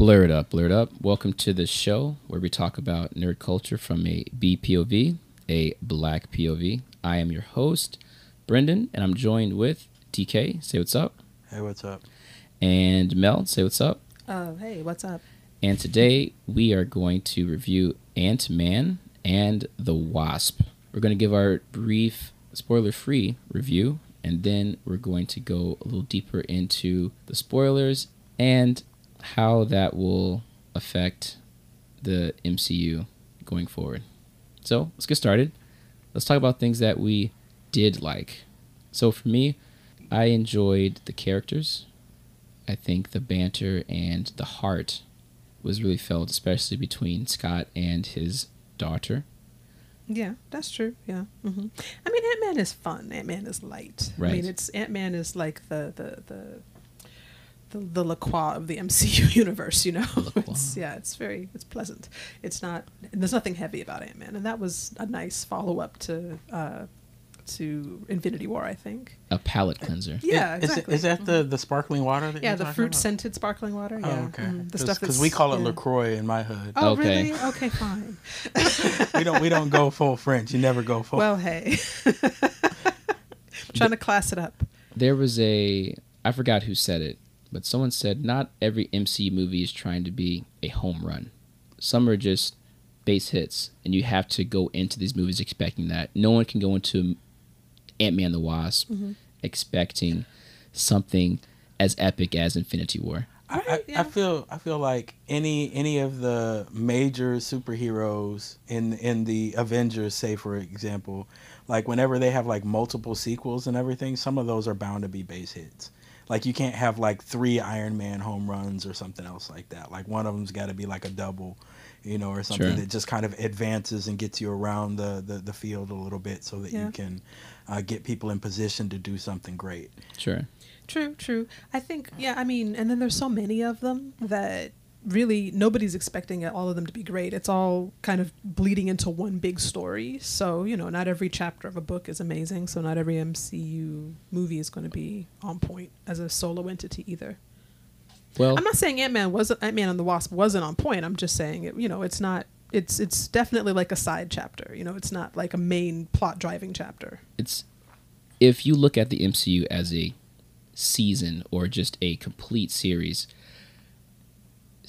Blur it up, blur it up. Welcome to the show where we talk about nerd culture from a BPOV, a black POV. I am your host, Brendan, and I'm joined with TK. Say what's up. Hey, what's up? And Mel. Say what's up. Oh, hey, what's up? And today we are going to review Ant Man and the Wasp. We're going to give our brief, spoiler free review, and then we're going to go a little deeper into the spoilers and how that will affect the MCU going forward. So let's get started. Let's talk about things that we did like. So for me, I enjoyed the characters. I think the banter and the heart was really felt, especially between Scott and his daughter. Yeah, that's true. Yeah. hmm I mean, Ant Man is fun. Ant Man is light. Right. I mean, it's Ant Man is like the the the. The, the LaCroix of the MCU universe, you know. LaCroix. It's, yeah, it's very it's pleasant. It's not there's nothing heavy about Ant Man, and that was a nice follow up to uh, to Infinity War, I think. A palate cleanser. Yeah, is, exactly. Is, that the, the sparkling water? That yeah, you're the fruit scented sparkling water. Yeah, Oh, okay. Mhm. the stuff Because we call it yeah. Lacroix in my hood. Oh, Okay. really? Okay, fine. we don't we don't go full French. You never go full. Well, hey, trying to class it up. There was a I forgot who said it, but someone said not every MCU movie is trying to be a home run. Some are just base hits, and you have to go into these movies expecting that. No one can go into Ant Man the Wasp mm-hmm. expecting something as epic as Infinity War. I, I, yeah. I feel I feel like any any of the major superheroes in in the Avengers, say for example, like whenever they have like multiple sequels and everything, some of those are bound to be base hits. Like you can't have like three Iron Man home runs or something else like that. Like one of them's got to be like a double, you know, or something Sure. that just kind of advances and gets you around the the, the field a little bit so that Yeah. you can uh, get people in position to do something great. Sure. True, true. I think, yeah, I mean, and then there's so many of them that really nobody's expecting all of them to be great. It's all kind of bleeding into one big story. So, you know, not every chapter of a book is amazing. So, not every MCU movie is going to be on point as a solo entity either. Well, I'm not saying Ant Man wasn't Ant Man and the Wasp wasn't on point. I'm just saying it. You know, it's not. It's it's definitely like a side chapter. You know, it's not like a main plot driving chapter. it's if you look at the MCU as a season or just a complete series,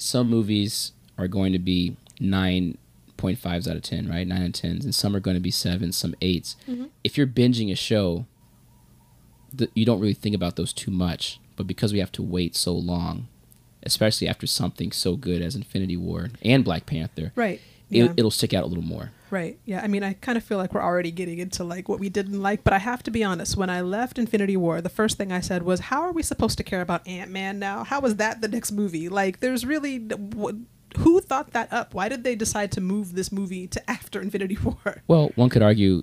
some movies are going to be nine point fives out of ten, right? Nine and tens, and some are going to be sevens, some 8s mm-hmm. If you're binging a show, the, you don't really think about those too much. But because we have to wait so long, especially after something so good as Infinity War and Black Panther, Right. it, Yeah. it'll stick out a little more. Right. Yeah. I mean, I kind of feel like we're already getting into like what we didn't like, but I have to be honest. When I left Infinity War, the first thing I said was, "How are we supposed to care about Ant Man now? How is that the next movie? Like, there's really who thought that up? Why did they decide to move this movie to after Infinity War? Well, one could argue,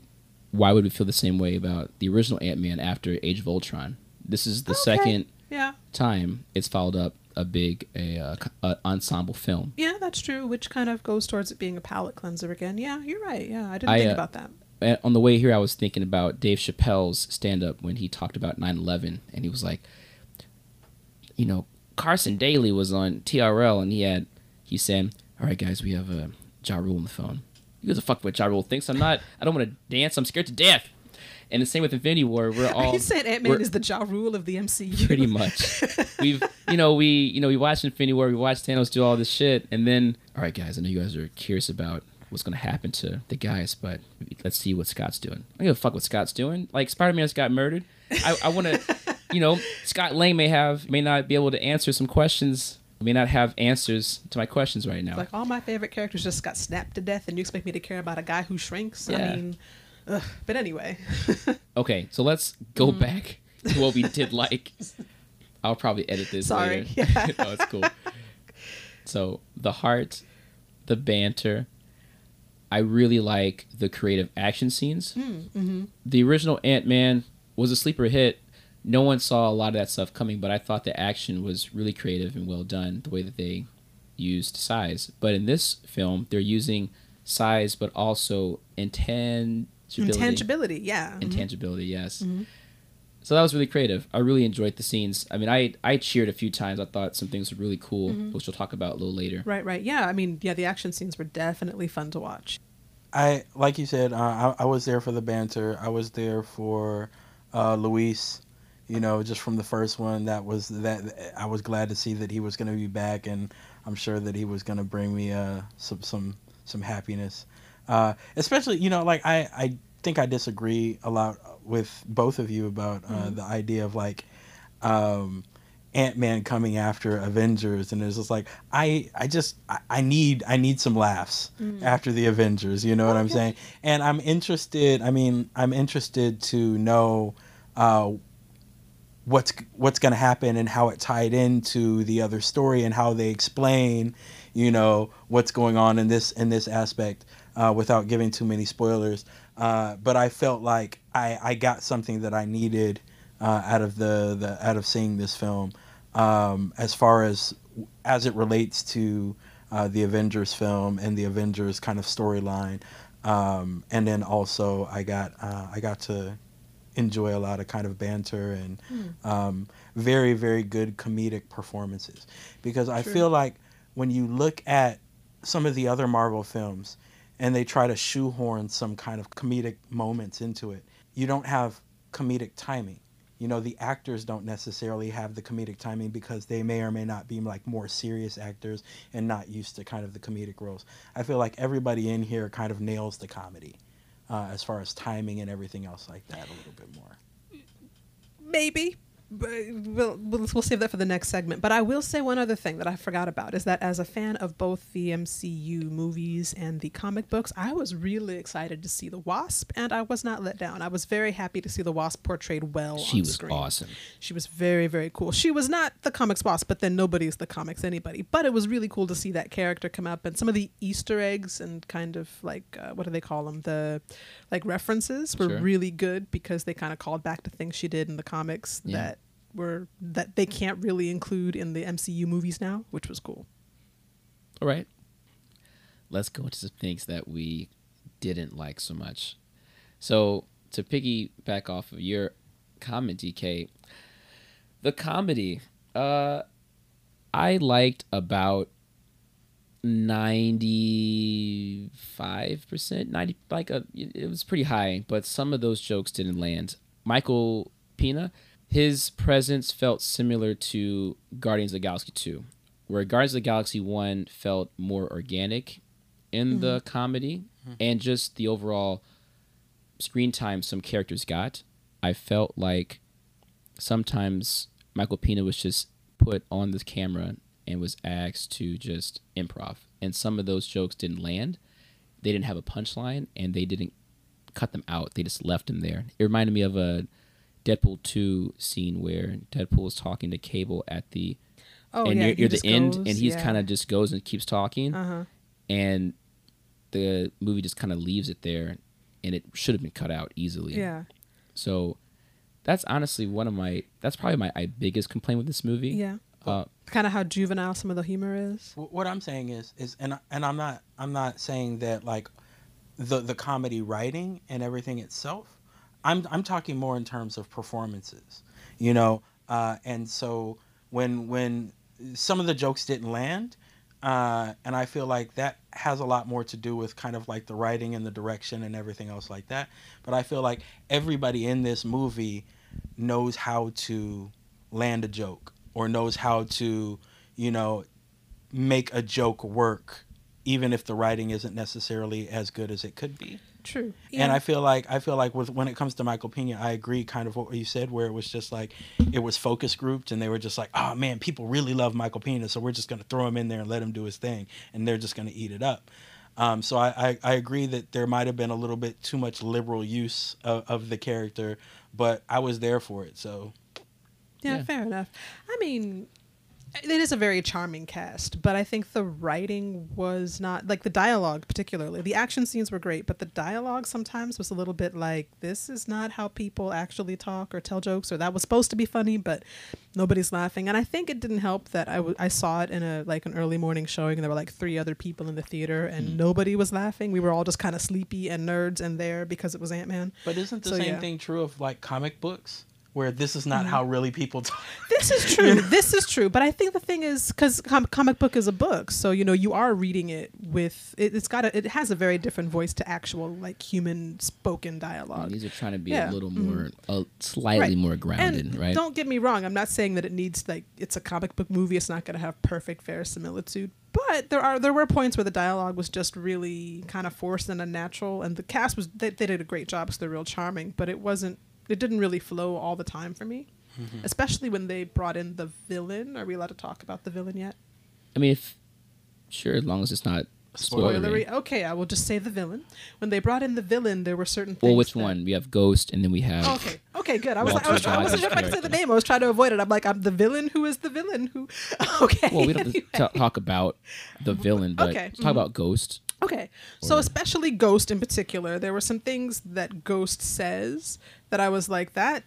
why would we feel the same way about the original Ant Man after Age of Ultron? This is the Okay. second Yeah. time it's followed up a big a, uh, co- a ensemble film. Yeah, that's true. Which kind of goes towards it being a palate cleanser again. Yeah, you're right. Yeah, I didn't I, think uh, about that. On the way here, I was thinking about Dave Chappelle's stand up when he talked about 9 11, and he was like, you know, Carson Daly was on TRL, and he had, he said, All right, guys, we have a Ja Rule on the phone. Gives a fuck what Ja Rule thinks? I'm not, I don't want to dance, I'm scared to death. And the same with Infinity War, we're all. You said Ant Man is the Ja Rule of the MCU? pretty much. We've you know we you know we watched Infinity War, we watched Thanos do all this shit, and then all right, guys, I know you guys are curious about what's gonna happen to the guys, but let's see what Scott's doing. I don't give a fuck what Scott's doing. Like Spider Man just got murdered. I, I want to, you know, Scott Lang may have may not be able to answer some questions. May not have answers to my questions right now. Like all my favorite characters just got snapped to death, and you expect me to care about a guy who shrinks? Yeah. I mean, ugh. but anyway. Okay, so let's go Mm. back to what we did like. I'll probably edit this Sorry. later. Yeah. no, it's cool. So the heart, the banter. I really like the creative action scenes. Mm-hmm. The original Ant Man was a sleeper hit. No one saw a lot of that stuff coming, but I thought the action was really creative and well done. The way that they used size, but in this film, they're using size, but also intangibility. Intangibility, yeah. Mhm. Intangibility, yes. Mhm. So that was really creative. I really enjoyed the scenes. I mean, I I cheered a few times. I thought some things were really cool, which we'll talk about a little later. Right, right. Yeah, I mean, yeah, the action scenes were definitely fun to watch. I like you said. Uh, I, I was there for the banter. I was there for uh, Luis. You know, just from the first one, that was that. I was glad to see that he was going to be back, and I'm sure that he was going to bring me uh, some some some happiness. Uh, especially, you know, like I I think I disagree a lot with both of you about uh, the idea of like. Um, Ant Man coming after Avengers, and it's just like I, I just, I, I need, I need some laughs after the Avengers. You know what I'm saying? And I'm interested. I mean, I'm interested to know uh, what's what's going to happen and how it tied into the other story and how they explain, you know, what's going on in this in this aspect uh, without giving too many spoilers. Uh, but I felt like I, I got something that I needed uh, out of the, the out of seeing this film, um, as far as as it relates to uh, the Avengers film and the Avengers kind of storyline, um, and then also I got uh, I got to enjoy a lot of kind of banter and um, very very good comedic performances. Because I feel like when you look at some of the other Marvel films and they try to shoehorn some kind of comedic moments into it, you don't have comedic timing. You know, the actors don't necessarily have the comedic timing because they may or may not be like more serious actors and not used to kind of the comedic roles. I feel like everybody in here kind of nails the comedy uh, as far as timing and everything else like that a little bit more. Maybe. But we'll, we'll, we'll save that for the next segment. But I will say one other thing that I forgot about is that as a fan of both the MCU movies and the comic books, I was really excited to see the Wasp, and I was not let down. I was very happy to see the Wasp portrayed well She was screen. awesome. She was very, very cool. She was not the comics boss, but then nobody's the comics anybody. But it was really cool to see that character come up and some of the Easter eggs and kind of like uh, what do they call them? The like references were Sure. really good because they kind of called back to things she did in the comics Yeah. that were that they can't really include in the MCU movies now, which was cool. All right. Let's go into some things that we didn't like so much. So, to piggyback off of your comment, TK, the comedy, uh, I liked about 95%, 90, like, a, it was pretty high, but some of those jokes didn't land. Michael Pena, his presence felt similar to Guardians of the Galaxy 2 where Guardians of the Galaxy 1 felt more organic in the mm-hmm. comedy mm-hmm. and just the overall screen time some characters got. I felt like sometimes Michael Pena was just put on the camera and was asked to just improv. And some of those jokes didn't land. They didn't have a punchline and they didn't cut them out. They just left them there. It reminded me of a Deadpool 2 scene where Deadpool is talking to Cable at the Oh and yeah, you're, the end, goes, and he's yeah. kind of just goes and keeps talking, uh-huh. and the movie just kind of leaves it there, and it should have been cut out easily. Yeah. So that's honestly one of my that's probably my, my biggest complaint with this movie. Yeah. Uh, Kind of how juvenile some of the humor is. What I'm saying is, is and and I'm not I'm not saying that like the the comedy writing and everything itself. I'm I'm talking more in terms of performances, you know. Uh, and so when when some of the jokes didn't land, uh, and I feel like that has a lot more to do with kind of like the writing and the direction and everything else like that. But I feel like everybody in this movie knows how to land a joke or knows how to, you know, make a joke work, even if the writing isn't necessarily as good as it could be. True. And I feel like I feel like with when it comes to Michael Pena, I agree kind of what you said, where it was just like it was focus grouped, and they were just like, oh man, people really love Michael Pena, so we're just gonna throw him in there and let him do his thing, and they're just gonna eat it up. Um, so I, I, I agree that there might have been a little bit too much liberal use of, of the character, but I was there for it. So Yeah, Yeah. fair enough. I mean, it is a very charming cast, but I think the writing was not like the dialogue, particularly. The action scenes were great, but the dialogue sometimes was a little bit like, this is not how people actually talk or tell jokes, or that was supposed to be funny, but nobody's laughing. And I think it didn't help that I, w- I saw it in a like an early morning showing, and there were like three other people in the theater, and hmm. nobody was laughing. We were all just kind of sleepy and nerds and there because it was Ant Man. But isn't the So, same yeah. thing true of like comic books? Where this is not how really people talk. This is true. this is true. But I think the thing is, because com- comic book is a book, so you know you are reading it with it, it's got a, it has a very different voice to actual like human spoken And dialogue. these are trying to be Yeah, a little more, uh, slightly Right. more grounded, and right? don't get me wrong, I'm not saying that it needs like it's a comic book movie. It's not going to have perfect verisimilitude, but there are there were points where the dialogue was just really kind of forced and unnatural, and the cast was they, they did a great job because they're real charming, but it wasn't it didn't really flow all the time for me. Mm-hmm. Especially when they brought in the villain. Are we allowed to talk about the villain yet? I mean, if sure, as long as it's not spoilery. Spoilery. Okay, I will just say the villain. When they brought in the villain, there were certain things. Well, which that- one? We have Ghost, and then we have. Oh, okay. Okay. Good. I was. Like, I, was I wasn't sure if I could say the name. I was trying to avoid it. I'm like, I'm the villain. Who is the villain? Who? Okay. Well, we don't anyway. ta- talk about the villain, but Okay, let's talk mm-hmm. about Ghost. Okay. So especially Ghost in particular, there were some things that Ghost says that I was like that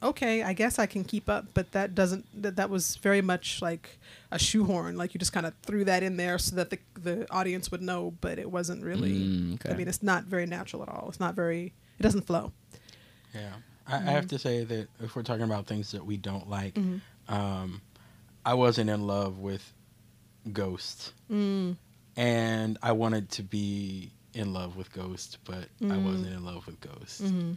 okay, I guess I can keep up, but that doesn't that that was very much like a shoehorn, like you just kind of threw that in there so that the the audience would know, but it wasn't really Mm, okay. I mean, it's not very natural at all. It's not very it doesn't flow. Yeah, I, I have to say that if we're talking about things that we don't like, Mm-hmm. um, I wasn't in love with Ghost, Mm. and I wanted to be in love with Ghost, but I Mm. wasn't in love with Ghost. hmm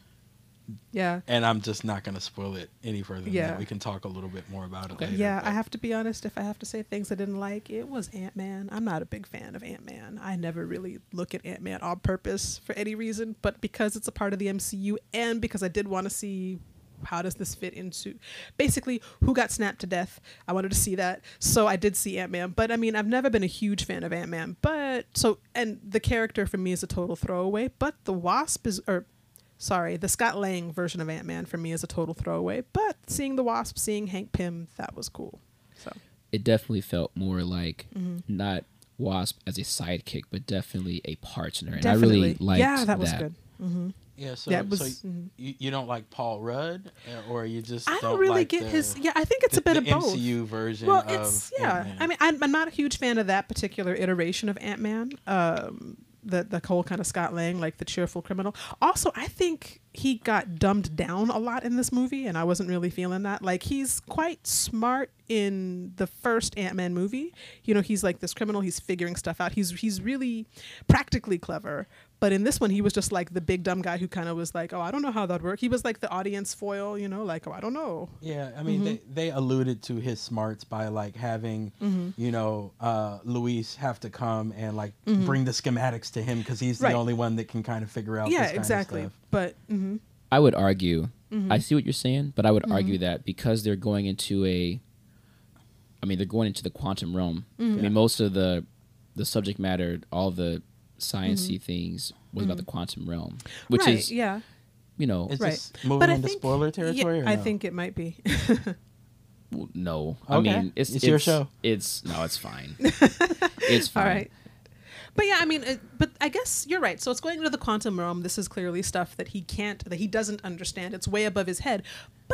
Yeah. And I'm just not going to spoil it any further than Yeah. that. We can talk a little bit more about it Okay. later. Yeah, I have to be honest. If I have to say things I didn't like, it was Ant Man. I'm not a big fan of Ant Man. I never really look at Ant Man on purpose for any reason, but because it's a part of the MCU and because I did want to see how does this fit into basically who got snapped to death. I wanted to see that, so I did see Ant Man. But I mean, I've never been a huge fan of Ant Man. But so and the character for me is a total throwaway. But the Wasp is or sorry, the Scott Lang version of Ant Man for me is a total throwaway. But seeing the Wasp, seeing Hank Pym, that was cool. So It definitely felt more like Mm-hmm. not Wasp as a sidekick, but definitely a partner, and definitely, I really liked that. yeah, that was good. Mm-hmm. Yeah, so, Yeah, was- so mhm. you, you don't like Paul Rudd, uh, or you just I don't, don't really like get the, his. Yeah, I think it's the, a bit the of both. MCU version well, of it's yeah. Ant-Man. I mean, I'm, I'm not a huge fan of that particular iteration of Ant Man. Um, the the whole kind of Scott Lang, like the cheerful criminal. Also, I think he got dumbed down a lot in this movie, and I wasn't really feeling that. Like he's quite smart in the first Ant Man movie. You know, he's like this criminal. He's figuring stuff out. He's he's really practically clever. But in this one, he was just like the big dumb guy who kind of was like, "Oh, I don't know how that works." He was like the audience foil, you know, like, "Oh, I don't know." Yeah, I mean, Mm-hmm. they, they alluded to his smarts by like having, you know, uh, Luis have to come and like bring the schematics to him because he's the Mm-hmm. Right. only one that can kind of figure out. yeah, this kind of exactly. stuff. But mhm. I would argue. Mm-hmm. I see what you're saying, but I would argue that because they're going into a, I mean, they're going into the quantum realm. I Mm-hmm. mean, most of the, the subject matter, all the sciencey Mm-hmm. things was about the quantum realm, which right, is yeah. you know Is Right. this moving But I into think spoiler yeah, territory? or I think it might be. w- no. I Okay. mean, it's It's your show. It's no, it's fine. it's fine. All right. But yeah, I mean, it, but I guess you're right. So it's going into the quantum realm. This is clearly stuff that he can't, that he doesn't understand. It's way above his head.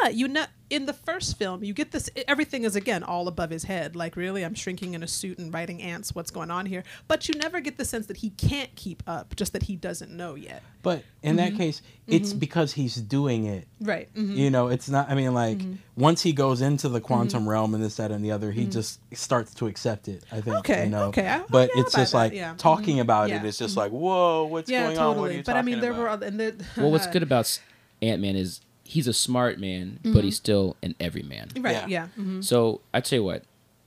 But you know, in the first film, you get this. Everything is again all above his head. Like really, I'm shrinking in a suit and writing ants. What's going on here? But you never get the sense that he can't keep up. Just that he doesn't know yet. But in Mm-hmm. that case, it's because he's doing it. Right. hmm You know, it's not. I mean, like Mm-hmm. once he goes into the quantum realm and this, that, and the other, he just starts to accept it. I think. Okay, You know? okay, I- But yeah, it's just that, like yeah. talking about Yeah. it. It's just like, whoa, what's Yeah, going on? What are totally. you But I mean, there about? were other, and there, Well, what's good about Ant Man is he's a smart man, but he's still an everyman. right? Yeah. Yeah. mhm. So I tell you what,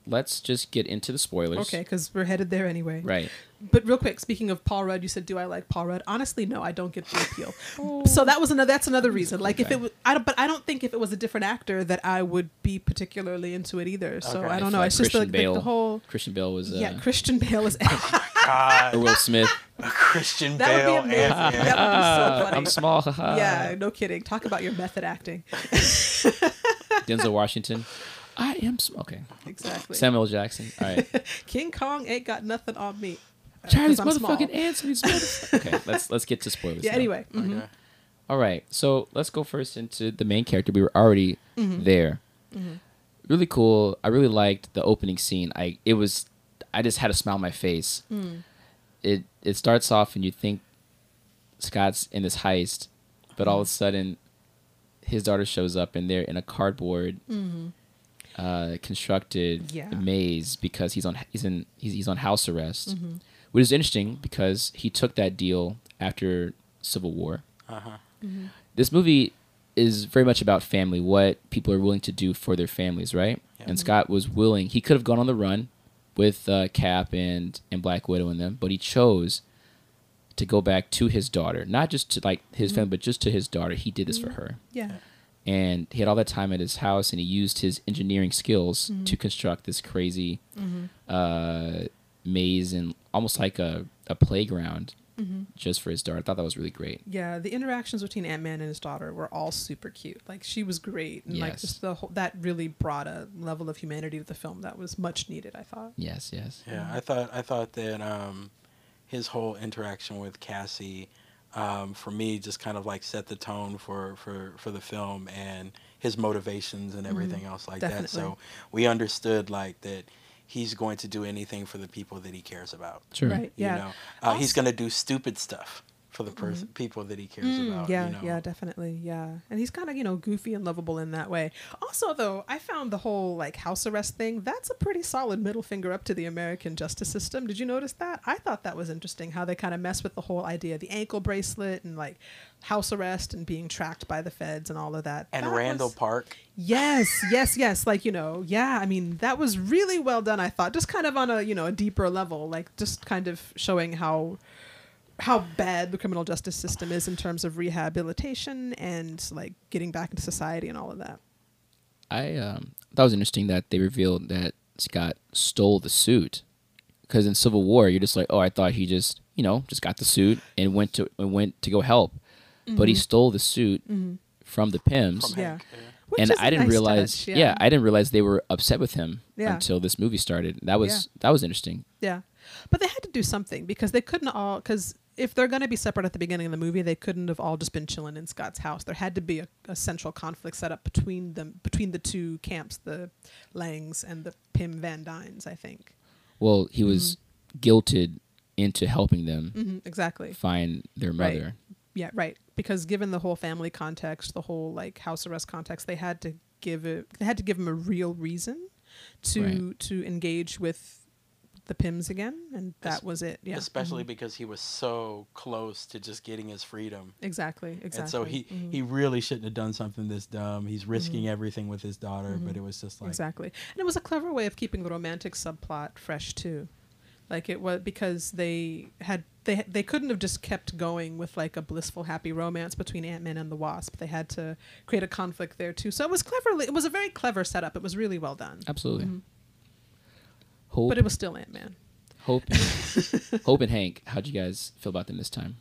let's just get into the spoilers. Okay, because we're headed there anyway. Right. But real quick, speaking of Paul Rudd, you said, "Do I like Paul Rudd?" Honestly, no, I don't get the appeal. oh. so that was another. That's another reason. Like if it was, I don't. But I don't think if it was a different actor that I would be particularly into it either. So Okay. I I don't feel know. like It's just Christian like the, the Bale. whole. Christian Bale was uh, Yeah, Christian Bale is. God, or Will Smith. Christian That would be Bale. amazing. That would be so funny. I'm small. yeah, no kidding. Talk about your method acting. Denzel Washington. I am small. Okay. Exactly. Samuel Jackson. All right. King Kong ain't got nothing on me. Uh, Charlie's 'cause I'm small. motherfucking Anthony's motherfucking. Okay. Let's let's get to spoilers. Yeah. now. Anyway. mhm. Okay. All right. So let's go first into the main character. We were already Mm-hmm. there. Really cool. I really liked the opening scene. I it was I just had a smile on my face. Mm. It it starts off and you think Scott's in this heist, but all of a Mm. sudden his daughter shows up and they're in a cardboard uh, constructed Mm-hmm. Yeah. maze because he's on he's in he's, he's on house arrest, Mm-hmm. which is interesting because he took that deal after Civil War. Uh-huh. This movie is very much about family, what people are willing to do for their families, right? Yeah. And Scott was willing. He could have gone on the run with uh, Cap and and Black Widow and them, but he chose to go back to his daughter, not just to like his family, but just to his daughter. He did this for her. Yeah. and he had all that time at his house and he used his engineering skills to construct this crazy uh, maze and almost like a, a playground just for his daughter. I thought that was really great. Yeah, the interactions between Ant Man and his daughter were all super cute. Like she was great, and like just the whole, that really brought a level of humanity to the film that was much needed. I thought. Yes, yes. Yeah, I thought I thought that um, his whole interaction with Cassie, um, for me, just kind of like set the tone for for for the film and his motivations and everything else like that. So we understood like that he's going to do anything for the people that he cares about. Sure. Right. You Yeah. know, uh, he's going to do stupid stuff for the person people that he cares Mm, about. yeah, you know? yeah, definitely, yeah. And he's kind of you know goofy and lovable in that way. Also, though, I found the whole like house arrest thing. That's a pretty solid middle finger up to the American justice system. Did you notice that? I thought that was interesting how they kind of mess with the whole idea of the ankle bracelet and like house arrest and being tracked by the feds and all of that. And That Randall was- Park. Yes, yes, yes. Like, you know, yeah, I mean, that was really well done, I thought. Just kind of on a, you know, a deeper level, like just kind of showing how how bad the criminal justice system is in terms of rehabilitation and like getting back into society and all of that. I um, thought it was interesting that they revealed that Scott stole the suit. Because in Civil War, you're just like, oh, I thought he just, you know, just got the suit and went to and went to go help, but he stole the suit from the Pyms. From Yeah. Which and I didn't nice realize. touch, yeah. I didn't realize they were upset with him Yeah. until this movie started. That was that was interesting. Yeah. But they had to do something because they couldn't all because if they're going to be separate at the beginning of the movie, they couldn't have all just been chilling in Scott's house. There had to be a, a central conflict set up between them, between the two camps, the Langs and the Pym Van Dynes. I think. Well, he was guilted into helping them hmm exactly. find their Right. mother. Yeah, right. Because given the whole family context, the whole like house arrest context, they had to give it. They had to give him a real reason to Right. to engage with the Pyms again, and that Es- was it. Yeah, Especially Mhm. because he was so close to just getting his freedom. exactly, exactly. And so he Mhm. he really shouldn't have done something this dumb. He's risking everything with his daughter, but Mhm. it was just like exactly, and it was a clever way of keeping the romantic subplot fresh too. Like it was because they had they they couldn't have just kept going with like a blissful happy romance between Ant Man and the Wasp. They had to create a conflict there too. So it was cleverly. It was a very clever setup. It was really well done. Absolutely. Hope, But it was still Ant Man. Hope, Hope, and Hank. How'd you guys feel about them this time?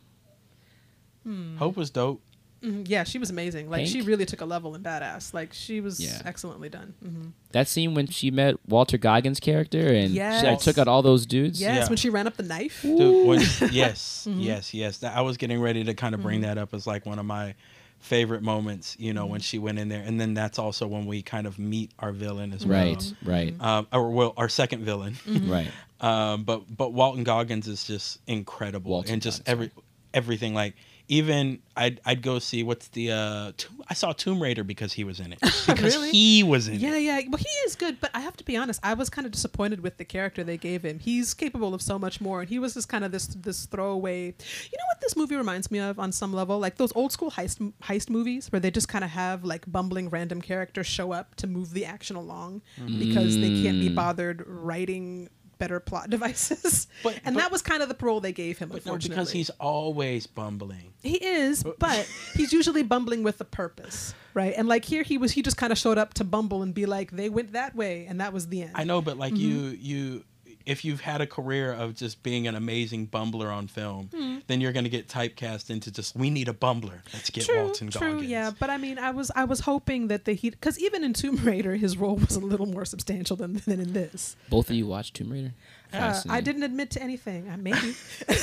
Hope was dope. Mhm, Yeah, she was amazing. Like she really took a level in badass. Like she was Yeah. excellently done. hmm That scene when she met Walton Goggins' character and she like, took out all those dudes. Yes, Yeah. when she ran up the knife. Dude, when- yes, Mhm. yes, yes. That, I was getting ready to kind of bring that up as like one of my favorite moments. You know, when she went in there, and then that's also when we kind of meet our villain as well. Right, right, Um, or well, our second villain. right. Um, but but Walton Goggins is just incredible, Walton and just Goggins, every everything like. Even I'd I'd go see what's the uh Tomb, I saw Tomb Raider because he was in it because Really? he was in Yeah, it. yeah. Yeah. Well, he is good, but I have to be honest. I was kind of disappointed with the character they gave him. He's capable of so much more, and he was just kind of this this throwaway. You know what this movie reminds me of on some level, like those old school heist heist movies where they just kind of have like bumbling random characters show up to move the action along because they can't be Mm. bothered writing better plot devices. But- and but- that was kind of the parole they gave him. But no, because he's always bumbling. He is, but he's usually bumbling with a purpose, right? And like here, he was he just kind of showed up to bumble and be like, "They went that way," and that was the end. I know, but like you Mm-hmm. you if you've had a career of just being an amazing bumbler on film, Hmm. then you're going to get typecast into just we need a bumbler. Let's get True, Walton true, Goggins. yeah. But I mean, I was I was hoping that the he because even in Tomb Raider, his role was a little more substantial than than in this. Both of you watched Tomb Raider? Uh, I didn't admit to anything. Uh, maybe. Wow.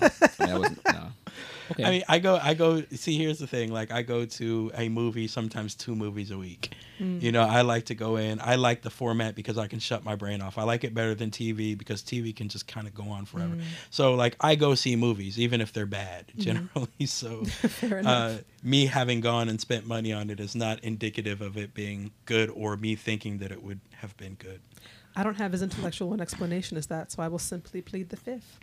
I, mean, I wasn't, no. Okay. I mean, I go, I go. See, here's the thing. Like, I go to a movie, sometimes two movies a week. Mm. You know, I like to go in. I like the format because I can shut my brain off. I like it better than TV because TV can just kind of go on forever. Mm. So, like, I go see movies even if they're bad, generally. So, Fair uh, me having gone and spent money on it is not indicative of it being good or me thinking that it would have been good. I don't have as intellectual an explanation as that, so I will simply plead the fifth.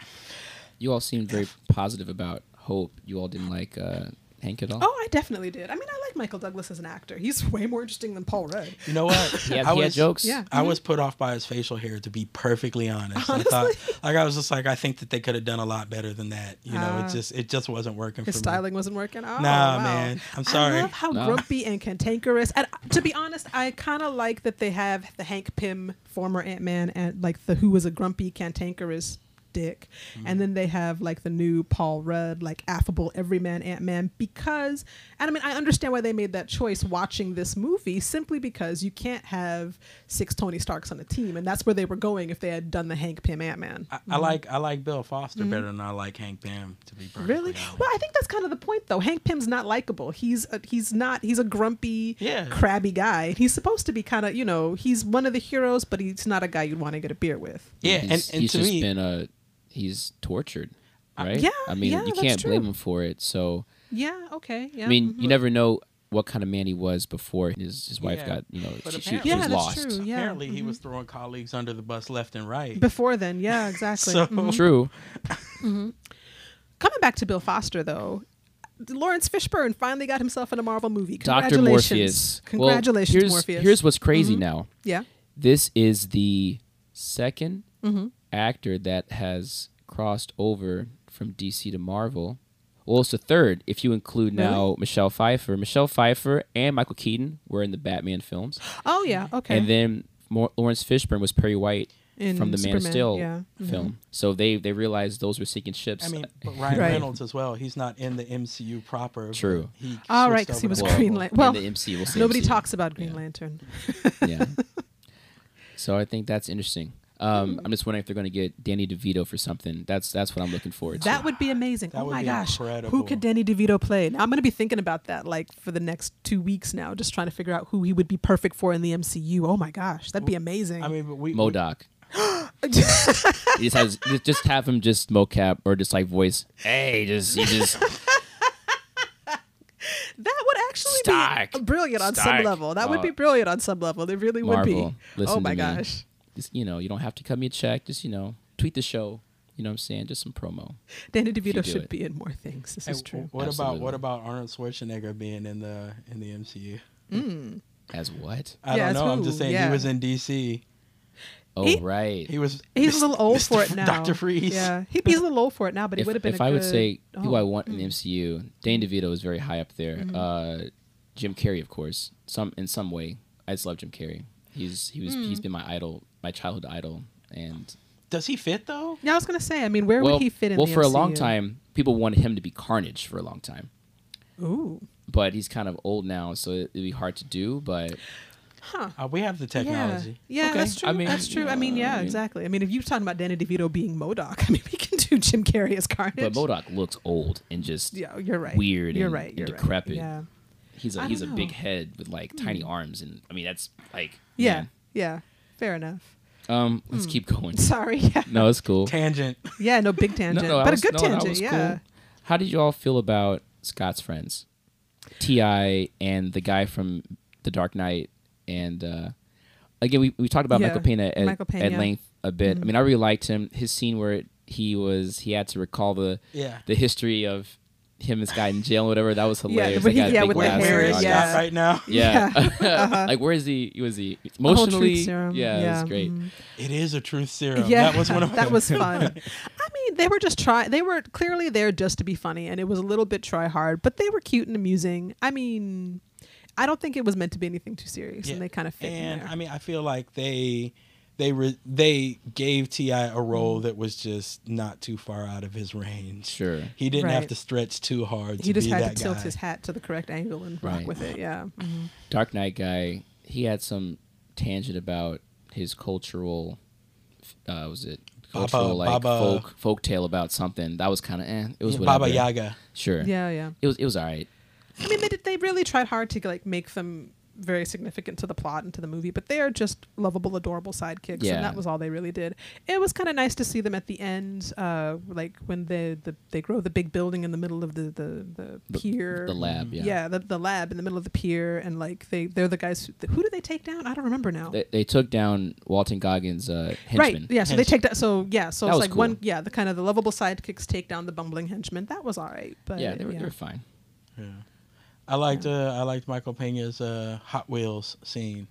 you all seemed very positive about Hope. You all didn't like uh, Hank at all. Oh, I definitely did. I mean, I like Michael Douglas as an actor. He's way more interesting than Paul Rudd. You know what? he had, I he had jokes. Yeah. I was put off by his facial hair, to be perfectly honest. I Honestly? thought, like, I was just like, I think that they could have done a lot better than that. You know, Ah. it just, it just wasn't working for me. His for styling wasn't working. Oh, Nah, wow. man. I'm sorry. I love how No. grumpy and cantankerous. And to be honest, I kind of like that they have the Hank Pym, former Ant Man, and like the who was a grumpy, cantankerous dick, Mm-hmm. and then they have like the new Paul Rudd, like affable everyman Ant Man. Because, and I mean, I understand why they made that choice watching this movie, simply because you can't have six Tony Starks on a team, and that's where they were going if they had done the Hank Pym Ant Man. I, I like, I like Bill Foster better than I like Hank Pym, to be perfectly Really? honest. Well, I think that's kind of the point, though. Hank Pym's not likable. He's a, he's not. He's a grumpy, Yeah. crabby guy. He's supposed to be kind of, you know, he's one of the heroes, but he's not a guy you'd want to get a beer with. yeah, he's, and, and he's to just me, been uh he's tortured, right? yeah, I mean, yeah, you can't blame him for it. So Yeah. Okay. Yeah. I mean, mhm. you never know what kind of man he was before his his wife Yeah. got you know But she, she, apparently- Yeah, was that's lost. true. Yeah, apparently he mhm. was throwing colleagues under the bus left and right. Before then, yeah, exactly. So- Mhm. True. Coming back to Bill Foster, though, Laurence Fishburne finally got himself in a Marvel movie. Doctor Congratulations. Morpheus. Congratulations, well, here's, Morpheus. Here's what's crazy Mhm. now. yeah. This is the 2nd Mm-hmm. Actor that has crossed over from DC to Marvel. Well, it's the third if you include now Michelle Pfeiffer. Michelle Pfeiffer and Michael Keaton were in the Batman films, Oh yeah. Okay. and then Mor- Laurence Fishburne was Perry White In from the Man of Steel yeah. Film. Mm-hmm. So they they realized those were sinking ships. I mean, but Ryan Right. Reynolds as well. He's not in the MCU proper. True. He Oh, right, switched 'cause he was well, Green Lantern. Well, in the MCU, we'll Nobody MCU. talks about Green Yeah. Lantern. yeah. So I think that's interesting. Um, Hmm. I'm just wondering if they're going to get Danny DeVito for something. That's that's what I'm looking forward to. That would be amazing. That oh my be gosh. Who could Danny DeVito play? Now I'm going to be thinking about that like for the next two weeks now, just trying to figure out who he would be perfect for in the MCU. Oh my gosh, that'd be amazing. I mean, but we, we MODOK. he just has just- just have him just mocap or just like voice. Hey, just you just that would actually Stark. be brilliant on some level. That would be Uh, brilliant on some level. It really would be. Listen oh my to me. gosh. Just you know you don't have to cut me a check. Just you know tweet the show. You know what I'm saying? Just some promo. Danny DeVito should it. be in more things. This Hey, is true. What Absolutely. about what about Arnold Schwarzenegger being in the in the MCU? Mm. As what? I Yeah, don't as know. I'm just saying Yeah. he was in DC. Oh He- right. He was. He's a little old Mr. for it now. Doctor Freeze. Yeah, he, he's a little old for it now, but he would have been. if a I would good- say who I Oh, want in the mm. MCU, Dane DeVito is very high up there. Mhm. Uh, Jim Carrey, of course, some in some way. I just love Jim Carrey. He's he was he's Mm. been my idol, my childhood idol, and Does he fit though? Yeah, I was gonna say. I mean, where well, would he fit in? well the for a long time, people wanted him to be Carnage for a long time, Ooh, but he's kind of old now, so it'd be hard to do. But huh? Uh, we have the technology. Yeah, yeah Okay. that's true. I mean, that's true. I mean, yeah, yeah, I mean- exactly. I mean, if you're talking about Danny DeVito being MODOK, I mean, we can do Jim Carrey as Carnage. but MODOK looks old and just yeah, you're right. weird You're and- right. You're right. decrepit. Yeah. he's a I he's a big. Hmm. head with like tiny arms, and I mean that's like Yeah. man. Yeah. Fair enough. Um, let's Hmm. keep going. Sorry. Yeah. No, it's cool. Tangent. Yeah. No big tangent, no, I but was- a good no, tangent. Yeah. cool. How did you all feel about Scott's friends, T.I. and the guy from The Dark Knight? And uh, again, we, we talked about Yeah, Michael Pena at, Michael Pena. at length a bit. I Mhm. mean, I really liked him. His scene where he was he had to recall the Yeah. the history of him this guy in jail or whatever. That was Yeah, hilarious. but he- yeah, big with the laugh Where hair, is yeah. Right now? Yeah, Uh-huh. like where is he? Was he The truth emotionally? serum. Yeah, it was great. mhm. It is a truth serum. Yeah, That was one of that was fun. I mean, they were just try. They were clearly there just to be funny, and it was a little bit try hard, but they were cute and amusing. I mean, I don't think it was meant to be anything too serious, Yeah, and they kind of fit And in there. I mean, I feel like they they re- they gave T.I. a role that was just not too far out of his range. Sure. He didn't have to stretch too hard. he to just be had that to tilt guy. his hat to the correct angle and rock Right. with it. Yeah. Mhm. Dark Knight guy, he had some tangent about his cultural, uh, was it cultural like Baba- folk folk tale about something. That was kind of eh. It was Yeah, whatever. Baba Yaga. Sure. Yeah, yeah. It was it was all right. I mean, they did, they really tried hard to like make them very significant to the plot and to the movie, but they are just lovable, adorable sidekicks, Yeah. and that was all they really did. It was kind of nice to see them at the end, uh, like when they the, they grow the big building in the middle of the the, the The- pier, the lab, yeah. yeah, the, the lab in the middle of the pier, and like they they're the guys. Who, who did they take down? I don't remember now. They, they took down Walton Goggins' uh, henchman. Right. Yeah. So they take that. So yeah. So That it's like cool. one. Yeah. The kind of the lovable sidekicks take down the bumbling henchman. That was all right. But Yeah, they were, they were fine. Yeah. I liked uh, I liked Michael Pena's uh, Hot Wheels scene.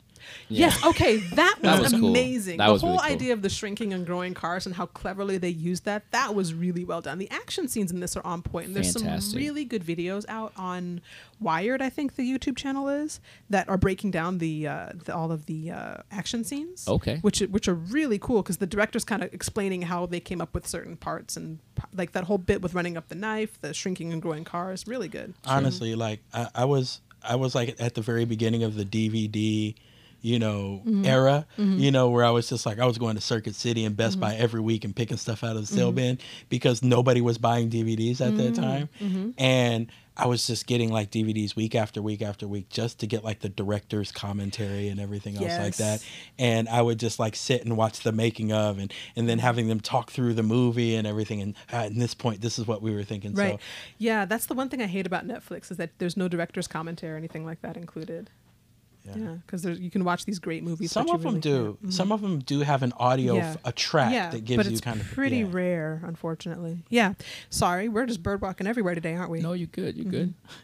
Yeah. Yes. Okay. That was, That was cool. amazing. That the was whole really cool. idea of the shrinking and growing cars and how cleverly they used that. That was really well done. The action scenes in this are on point. And there's some really good videos out on Wired. I think the YouTube channel is that are breaking down the, uh, the all of the uh, action scenes. Okay. Which which are really cool because the director's kind of explaining how they came up with certain parts and like that whole bit with running up the knife, the shrinking and growing cars. Really good. Honestly, like I, I was I was like at the very beginning of the DVD, you know, Mm-hmm. era, you know, where I was just like I was going to Circuit City and Best Mm-hmm. Buy every week and picking stuff out of the sale bin because nobody was buying DVDs at that Mm-hmm. time. And I was just getting like DVDs week after week after week just to get like the director's commentary and everything else like that. And I would just like sit and watch the making of and and then having them talk through the movie and everything and uh, at this point this is what we were thinking. Right. So Yeah, that's the one thing I hate about Netflix is that there's no director's commentary or anything like that included. Yeah, because you can watch these great movies. Some of them really do. can't. Mhm. Some of them do have an audio, Yeah. f- a track yeah, that gives but you kind of pretty yeah. rare, unfortunately. Yeah, sorry, we're just bird walking everywhere today, aren't we? No, you're good. You're good. Mm-hmm.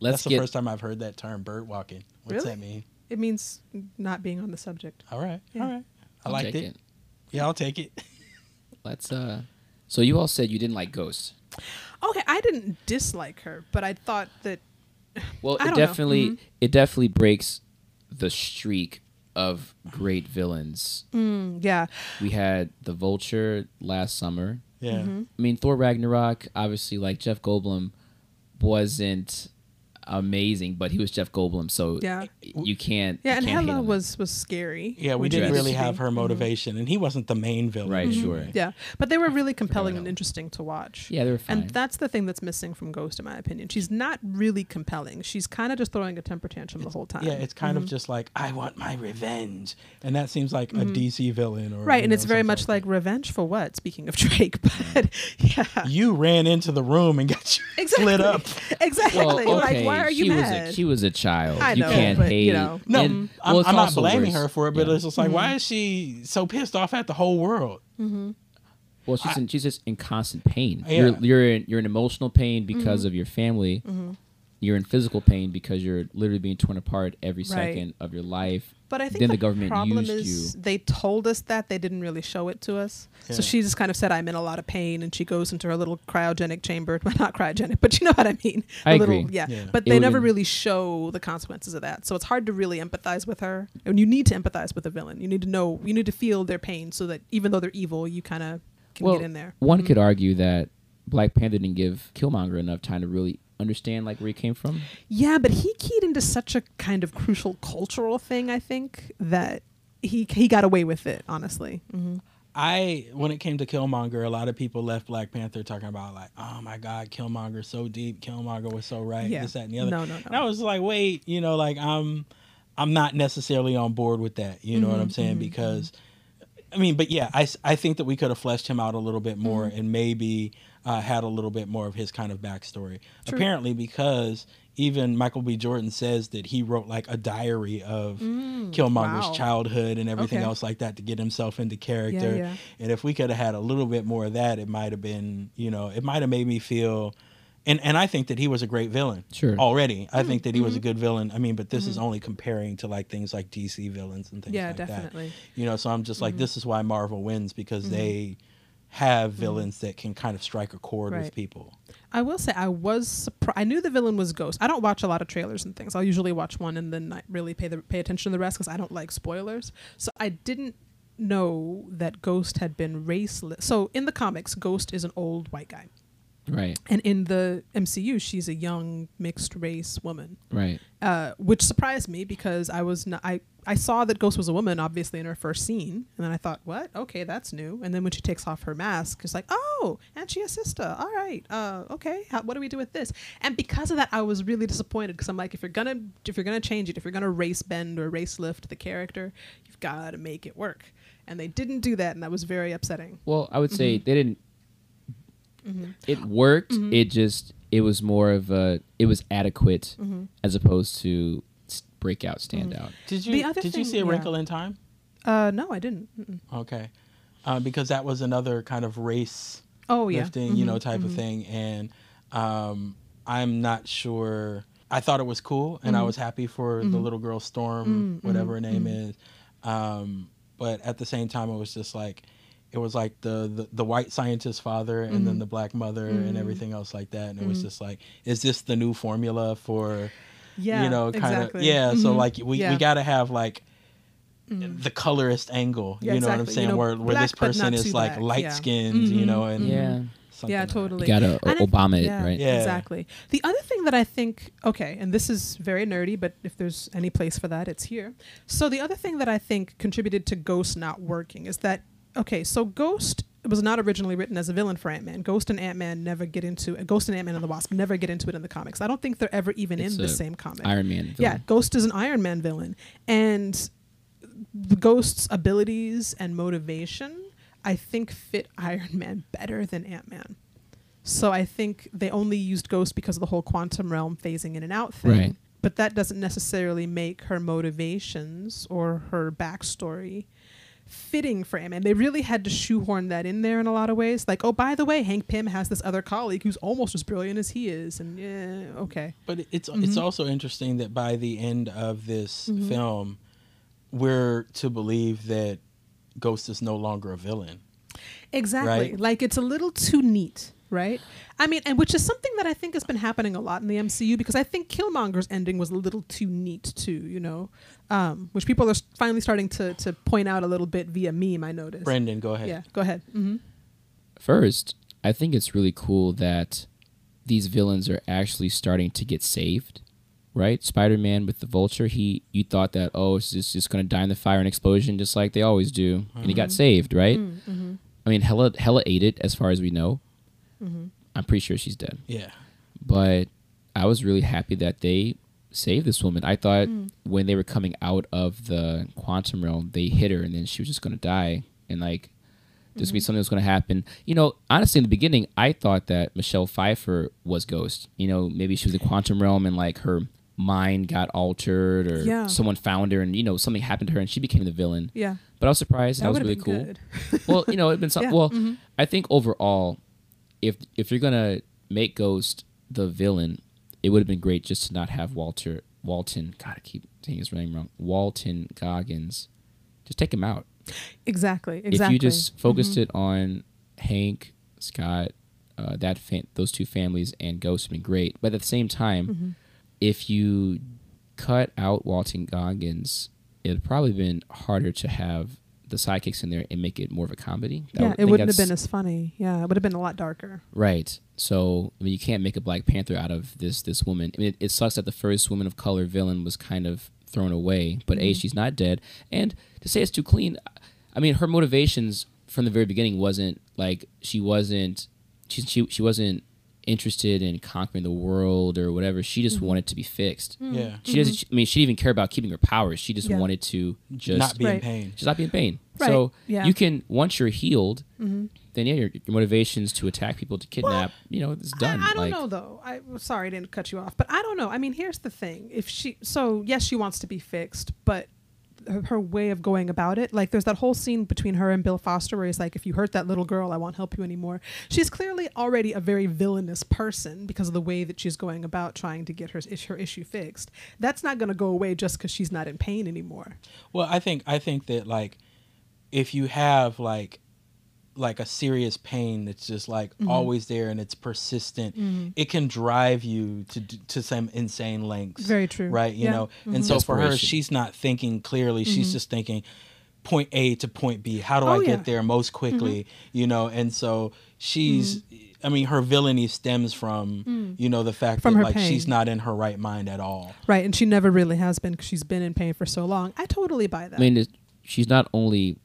Let's That's the first time I've heard that term, bird walking. What's Really? that mean? It means not being on the subject. All right, Yeah. all right. I I'll liked take it. Yeah, I'll take it. Let's uh. So you all said you didn't like Ghost. Okay, I didn't dislike her, but I thought that Well, I it don't know. definitely Mhm. it definitely breaks the streak of great villains. mm, yeah, We had the Vulture last summer. Yeah. Mm-hmm. I mean, Thor Ragnarok, obviously, like Jeff Goldblum wasn't amazing, but he was Jeff Goldblum, so Yeah. you can't. yeah, you and can't Hela was was scary. Yeah, we didn't really have her motivation, and he wasn't the main villain. that. Right, Mhm. sure. Yeah, but they were really compelling and interesting to watch. Yeah, they were fine. And that's the thing that's missing from Ghost, in my opinion. She's not really compelling. She's kind of just throwing a temper tantrum the whole time. Yeah, it's kind Mhm. of just like I want my revenge, and that seems like a DC villain, or Mm-hmm. right, and know, it's very much like revenge for what? Speaking of Drake, but yeah, you ran into the room and got you exactly. split up. Exactly. Well, okay, Like, why are you she mad? was a she was a child. I you know, can't but, hate. you know. No, and- I'm, well, I'm not blaming worse. her for it, but Yeah. it's just like, Mm-hmm. why is she so pissed off at the whole world? Well, she's in, she's just in constant pain. Yeah. You're you're in you're in emotional pain Mm-hmm. because of your family. You're in physical pain because you're literally being torn apart every Right. second of your life. But I think then the, the government problem used is you. they told us that they didn't really show it to us. Yeah. So she just kind of said, "I'm in a lot of pain," and she goes into her little cryogenic chamber. Well, not cryogenic, but you know what I mean. I A little- agree. Yeah. Yeah. But It they never really show the consequences of that. So it's hard to really empathize with her. And you need to empathize with a villain. You need to know. You need to feel their pain, so that even though they're evil, you kind of can well, get in there. one Mhm. could argue that Black Panther didn't give Killmonger enough time to really understand like where he came from. Yeah, but he keyed into such a kind of crucial cultural thing. I think that he he got away with it. Honestly. hmm I when it came to Killmonger, a lot of people left Black Panther talking about like, oh my God, Killmonger so deep, Killmonger was so right, Yeah. this, that, and the other. No, no, And no. I was like, wait, you know, like I'm I'm not necessarily on board with that. You know what Mm-hmm, I'm saying? Because I mean, but yeah, I, I think that we could have fleshed him out a little bit more Mm-hmm. and maybe uh, had a little bit more of his kind of backstory. True. Apparently, because even Michael B. Jordan says that he wrote like a diary of Killmonger's wow. childhood and everything Okay. else like that to get himself into character. yeah. And if we could have had a little bit more of that, it might have been, you know, it might have made me feel. And and I think that he was a great villain. Sure. Already, I Mm, think that he was a mm-hmm. good villain. I mean, but this is only comparing to like things like DC villains and things Yeah, like definitely. that. You know, so I'm just Mm-hmm. like, this is why Marvel wins because they have villains that can kind of strike a chord with people. I will say I was surprised. I knew the villain was Ghost. I don't watch a lot of trailers and things. I'll usually watch one and then not really pay the pay attention to the rest because I don't like spoilers. So I didn't know that Ghost had been raceless. So in the comics, Ghost is an old white guy. Right. And in the MCU, she's a young mixed race woman, Right. uh, which surprised me because I was not, I I saw that Ghost was a woman obviously in her first scene, and then I thought, what? Okay, that's new. And then when she takes off her mask, it's like, oh, and she a sister. All right, uh, okay. How, what do we do with this? And because of that, I was really disappointed because I'm like, if you're gonna if you're gonna change it, if you're gonna race bend or race lift the character, you've got to make it work. And they didn't do that, and that was very upsetting. Well, I would say Mm-hmm. they didn't. It worked. It just it was more of a it was adequate Mm-hmm. as opposed to s- breakout stand out. Did you other did you see a yeah. wrinkle in time? Uh, no, I didn't. Mm-mm. Okay, uh, because that was another kind of race Oh yeah, lifting, you know, Mhm, type of mhm. thing. And um, I'm not sure. I thought it was cool, and Mm-hmm. I was happy for the little girl Storm, Mm, whatever her name mm-hmm. is. Um, but at the same time, it was just like it was like the the, the white scientist father, and Mm-hmm. then the black mother, and everything else like that. And it was just like, is this the new formula for? Yeah, you know, kind of exactly. yeah. So Mhm. like we Yeah. we got to have like the colorist angle. Yeah, you know what I'm saying? You know, where where this black but person is like black. light Yeah. skinned, you Mhm, know, and Yeah. something yeah, like that. totally. You gotta And Obama it, yeah, right? Yeah. Exactly. The other thing that I think, okay, and this is very nerdy, but if there's any place for that, it's here. So the other thing that I think contributed to Ghost not working is that, okay, so Ghost was not originally written as a villain for Ant Man. Ghost and Ant Man never get into Ghost and Ant Man and the Wasp never get into it in the comics. I don't think they're ever even It's in the same comic. Iron Man. Yeah. Ghost is an Iron Man villain, and the Ghost's abilities and motivation, I think, fit Iron Man better than Ant Man. So I think they only used Ghost because of the whole quantum realm phasing in and out thing. Right. But that doesn't necessarily make her motivations or her backstory fitting for Ant Man. They really had to shoehorn that in there in a lot of ways. Like, oh, by the way, Hank Pym has this other colleague who's almost as brilliant as he is, and yeah, okay. But it's Mm-hmm. it's also interesting that by the end of this film, we're to believe that Ghost is no longer a villain. Exactly. Right? Like it's a little too neat, right? I mean, and which is something that I think has been happening a lot in the MCU because I think Killmonger's ending was a little too neat too, you know, um, which people are finally starting to to point out a little bit via meme. I noticed. Brendan, go ahead. Yeah, go ahead. hmm First, I think it's really cool that these villains are actually starting to get saved. Right, Spider Man with the Vulture. He, you thought that oh, it's just, just gonna die in the fire and explosion, just like they always do, and he got saved. Right. Mm-hmm. I mean, Hela, Hela ate it, as far as we know. Mm-hmm. I'm pretty sure she's dead. Yeah. but I was really happy that they saved this woman. I thought Mm. when they were coming out of the quantum realm, they hit her and then she was just gonna die, and like this would be something that's gonna happen. You know, honestly, in the beginning, I thought that Michelle Pfeiffer was Ghost. You know, maybe she was in the quantum realm and like her mind got altered or Yeah. someone found her and you know something happened to her and she became the villain. Yeah, But I was surprised. That, was really cool well, you know, it'd been some, Yeah, well. mhm. I think overall, if if you're gonna make Ghost the villain, it would have been great just to not have Walter Walton. God, I keep saying his name wrong. Walton Goggins. Just take him out. Exactly. Exactly. Mm-hmm. If you just focused it on Hank, Scott, uh, that fa- those two families and Ghost would have been great. But at the same time, Mm-hmm. if you cut out Walton Goggins, it'd probably been harder to have the sidekicks in there and make it more of a comedy. That yeah, would- it wouldn't have been as funny. Yeah, it would have been a lot darker. Right. So I mean, you can't make a Black Panther out of this this woman. I mean, it, it sucks that the first woman of color villain was kind of thrown away, but a Mm-hmm. she's not dead, and to say it's too clean, I mean, her motivations from the very beginning wasn't like she wasn't she she she wasn't interested in conquering the world or whatever. She Mm-hmm. just wanted to be fixed. Yeah. She doesn't. I mean, she didn't even care about keeping her powers. She just Yeah. wanted to just Not be in pain. just not be in pain. Right, So yeah. you can once you're healed, Mm-hmm. then yeah, your, your motivations to attack people, to kidnap, you know, it's done. I, I don't like, know though. I well, sorry I didn't cut you off, but I don't know. I mean, here's the thing: if she, so yes, she wants to be fixed, but her, way of going about it, like there's that whole scene between her and Bill Foster where he's like, "If you hurt that little girl, I won't help you anymore." She's clearly already a very villainous person because of the way that she's going about trying to get her her issue fixed. That's not going to go away just because she's not in pain anymore. Well, I think I think that like if you have like like a serious pain that's just like Mm-hmm. always there and it's persistent, it can drive you to to some insane lengths. Very true. Right, you Yeah. know. Mm-hmm. And so for her she's not thinking clearly. She's just thinking point A to point B. How do Oh, I yeah. Mm-hmm. get there most quickly? You know, and so she's. I mean, her villainy stems from you know the fact Mm. From that her like she's not in her right mind at all. Right, and she never really has been because she's been in pain for so long. I totally buy that. I mean, it- she's not only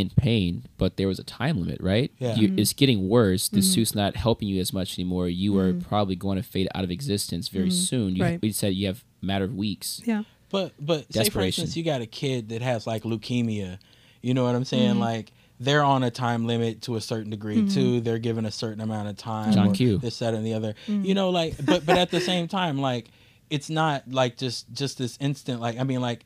in pain, but there was a time limit, right? Yeah. You, Mm-hmm. It's getting worse. The suit's not helping you as much anymore. You are probably going to fade out of existence very soon. You, Mm-hmm. Right. We said you have a matter of weeks. yeah, But but say for Desperation. instance, you got a kid that has like leukemia. You know what I'm saying? Mm-hmm. Like they're on a time limit to a certain degree too. They're given a certain amount of time. John Q. This, that, and the other. Mm-hmm. You know, like but but at the same time, like it's not like just just this instant. Like I mean, like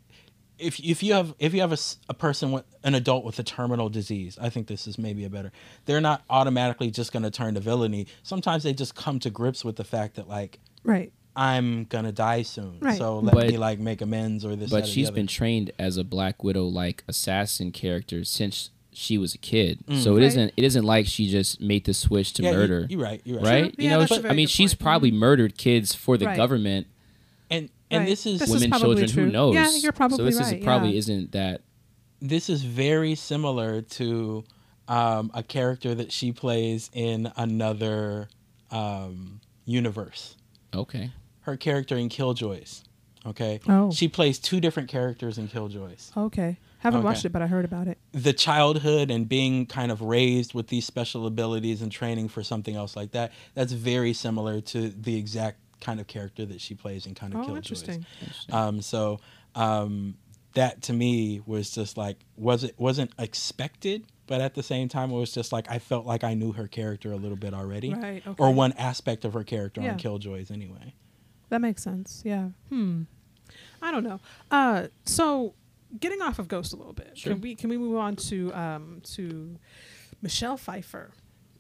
if if you have if you have a, s- a person with an adult with a terminal disease, I think this is maybe a better. They're not automatically just going to turn to villainy. Sometimes they just come to grips with the fact that like right. I'm gonna die soon, Right. so let But- me like make amends or this. But or the she's other. been trained as a Black Widow like assassin character since she was a kid. Mm. So it Right. isn't it isn't like she just made the switch to Yeah, murder. You're right. You're right. right? Yeah, you know, that's a she- I mean, she's point. probably murdered kids for the Right. government, And and Right. this is This women, probably children, true. who knows? Yeah, you're probably so this right, is probably yeah. isn't that this is very similar to um, a character that she plays in another um, universe. okay. Her character in Killjoys. Okay. Oh. She plays two different characters in Killjoys. Okay, haven't Okay. watched it, but I heard about it. the childhood and being kind of raised with these special abilities and training for something else like that that's very similar to the exact kind of character that she plays in kind of Oh, Killjoys. interesting. Um, so um, that to me was just like was it wasn't expected, but at the same time it was just like I felt like I knew her character a little bit already, Right, or one aspect of her character Yeah. on Killjoys anyway. That makes sense. Yeah. Hmm. I don't know. Uh, so getting off of Ghost a little bit, Sure. can we can we move on to um to Michelle Pfeiffer?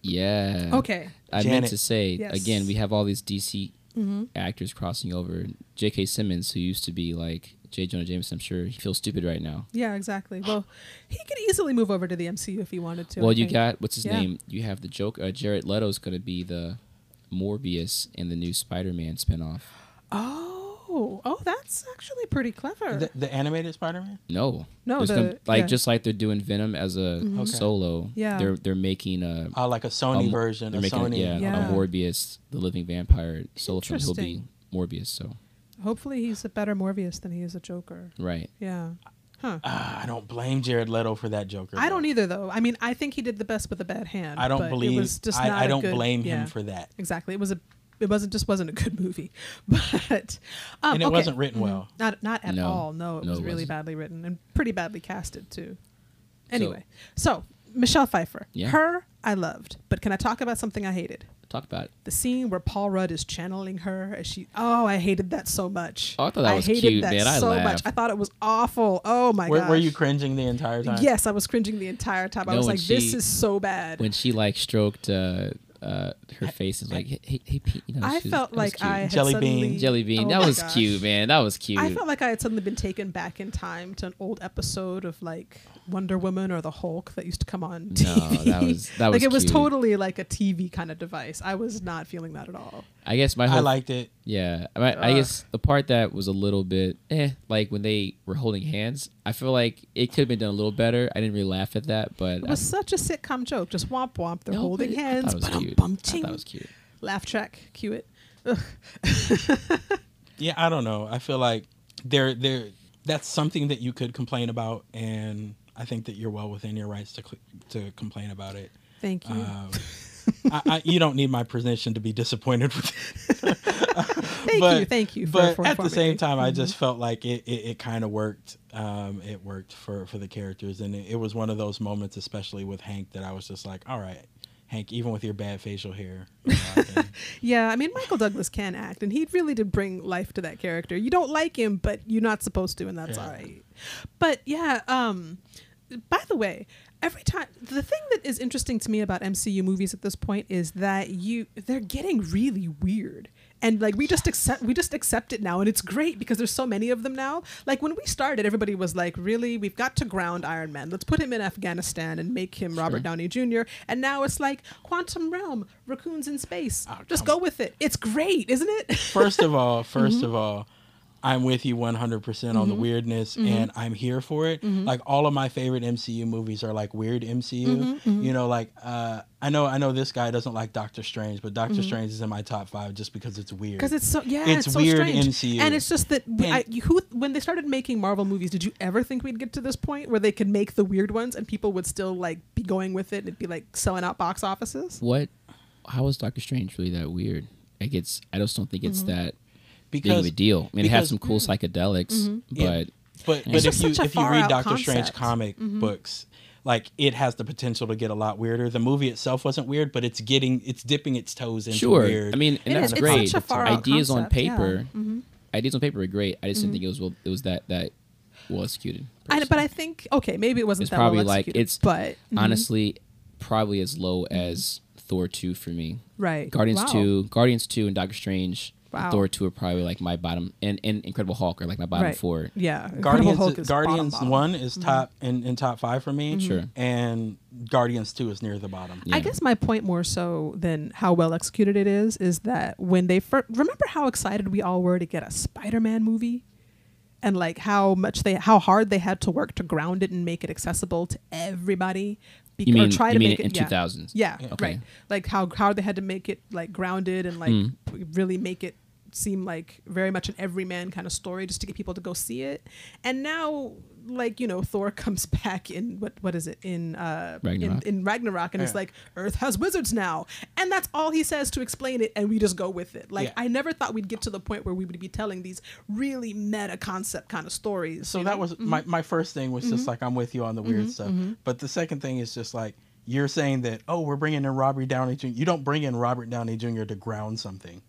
Yeah. Okay. I meant to say Yes. again, we have all these DC Mm-hmm. actors crossing over. J.K. Simmons, who used to be like J. Jonah Jameson, I'm sure he feels stupid right now. Yeah, exactly. Well, he could easily move over to the MCU if he wanted to. well, I you think. got what's his Yeah. name? You have the joke. Uh, Jared Leto's going to be the Morbius in the new Spider-Man spinoff. Oh, oh, oh, that's actually pretty clever. The, the animated Spider-Man. No, No, There's the- gonna- like yeah. Mm-hmm. just like they're doing Venom as a Okay. solo. Yeah. they're they're making a, Uh, like a Sony a- version, They're a making Sony. a, yeah, Yeah. a Morbius, the living vampire solo film. He'll be Interesting. Morbius. So Hopefully, he's a better Morbius than he is a Joker. right. Yeah. Huh. Ah, I don't blame Jared Leto for that Joker. I though. don't either, though. I mean, I think he did the best with a bad hand. I don't but believe. It was just I, not I a don't good- blame yeah, him for that, Exactly. It was a. It wasn't just wasn't a good movie, but um, and it okay. wasn't written well. Not not at No. all. No, it No, was it really wasn't. badly written and pretty badly casted too. Anyway, so, Michelle Pfeiffer, Yeah. her I loved, but can I talk about something I hated? Talk about it. The scene where Paul Rudd is channeling her as she. Oh, I hated that so much. Oh, I thought that was hated cute, that man. I so much. I thought it was awful. Oh my Were, god. were you cringing the entire time? Yes, I was cringing the entire time. I was when like, "This is so bad." when she like stroked uh, uh, her face and was like, hey, hey, hey Pete, you know, I she's- felt like cute. I had Jelly suddenly, bean. Jelly bean. Oh that was gosh. cute, man. That was cute. I felt like I had suddenly been taken back in time to an old episode of like Wonder Woman or the Hulk that used to come on TV. No, TV. that was- that like was it was cute. totally like a TV kind of device. I was not feeling that at all. I guess my I liked it. yeah. I, I guess the part that was a little bit eh, like when they were holding hands. I feel like it could have been done a little better. I didn't really laugh at that, but It was such a sitcom joke. Just womp womp. They're no, holding hands. I thought was cute. I thought ching. that was cute. Laugh track. Cue it. Yeah, I don't know. I feel like there there that's something that you could complain about, and I think that you're well within your rights to cl- to complain about it. Thank you. Um, I, I, you don't need my permission to be disappointed with. it. thank but- you. Thank you. For, but for at the same time, I Mhm. just felt like it, it, it kind of worked. Um, it worked for, for the characters, and it, it was one of those moments, especially with Hank, that I was just like, all right, Hank, even with your bad facial hair, you know, I Yeah, I mean Michael Douglas can act, and he really did bring life to that character. You don't like him, but you're not supposed to, and that's Yeah. all right. But yeah, um, by the way, every time the thing that is interesting to me about MCU movies at this point is that you they're getting really weird. And like we just accept we just accept it now and it's great because there's so many of them now. Like when we started everybody was like, "Really? We've got to ground Iron Man. Let's put him in Afghanistan and make him Robert Downey Jr." And now it's like Quantum Realm, raccoons in space. Oh, just go with it. It's great, isn't it? first of all, 1st Mm-hmm. of all, I'm with you 100% on the Mm-hmm. weirdness and I'm here for it. Like all of my favorite MCU movies are like weird MCU. Mm-hmm, You know, like uh I know I know this guy doesn't like Doctor Strange, but Mm-hmm. Doctor Strange is in my top 5 just because it's weird. Because it's so yeah, It's it's, so weird strange. MCU. and it's just that we, I, who when they started making Marvel movies, did you ever think we'd get to this point where they could make the weird ones and people would still like be going with it and it'd be like selling out box offices? What? How is Doctor Strange really that weird? Like it's. I just don't think it's Mm-hmm. That big of a deal. I mean, it has some cool mm-hmm. psychedelics, mm-hmm. Yeah. but But Yeah. but It's if you if you read out Doctor Strange concept. comic mm-hmm. books, like it has the potential to get a lot weirder. The movie itself wasn't weird, but it's getting it's dipping its toes into sure. weird. I mean, and It that's is. It's great. such a Ideas on concept, yeah. paper, Mhm. ideas on paper are great. I just didn't think it was well. It was that that well executed. I, but I think okay, maybe it wasn't It's that probably well like- it's but honestly, probably as low as Thor two for me. right Guardians Wow. two, Guardians two, and Doctor Strange. And Wow. Thor two are probably like my bottom, and, and Incredible Hulk are like my bottom Right. four. Yeah, Incredible Guardians Hulk is Guardians bottom, bottom. one is mm-hmm. top in, in top five for me. Mm-hmm. Sure. And Guardians two is near the bottom. Yeah. I guess my point more so than how well executed it is is that when they first remember how excited we all were to get a Spider-Man movie, and like how much they how hard they had to work to ground it and make it accessible to everybody. You mean or try to make in it, yeah. two thousands? Yeah, Yeah. Okay. right. Like how how they had to make it like grounded and like Mm. p- really make it seem like very much an everyman kind of story just to get people to go see it. And now like, you know, Thor comes back in what what is it? In uh Ragnarok. in Ragnarok and it's like Earth has wizards now. And that's all he says to explain it and we just go with it. Like Yeah. I never thought we'd get to the point where we would be telling these really meta concept kind of stories. So that know? was mm-hmm. my, my first thing was just mm-hmm. like I'm with you on the weird mm-hmm. stuff. But the second thing is just like you're saying that oh we're bringing in Robert Downey Jr. You don't bring in Robert Downey Jr. to ground something.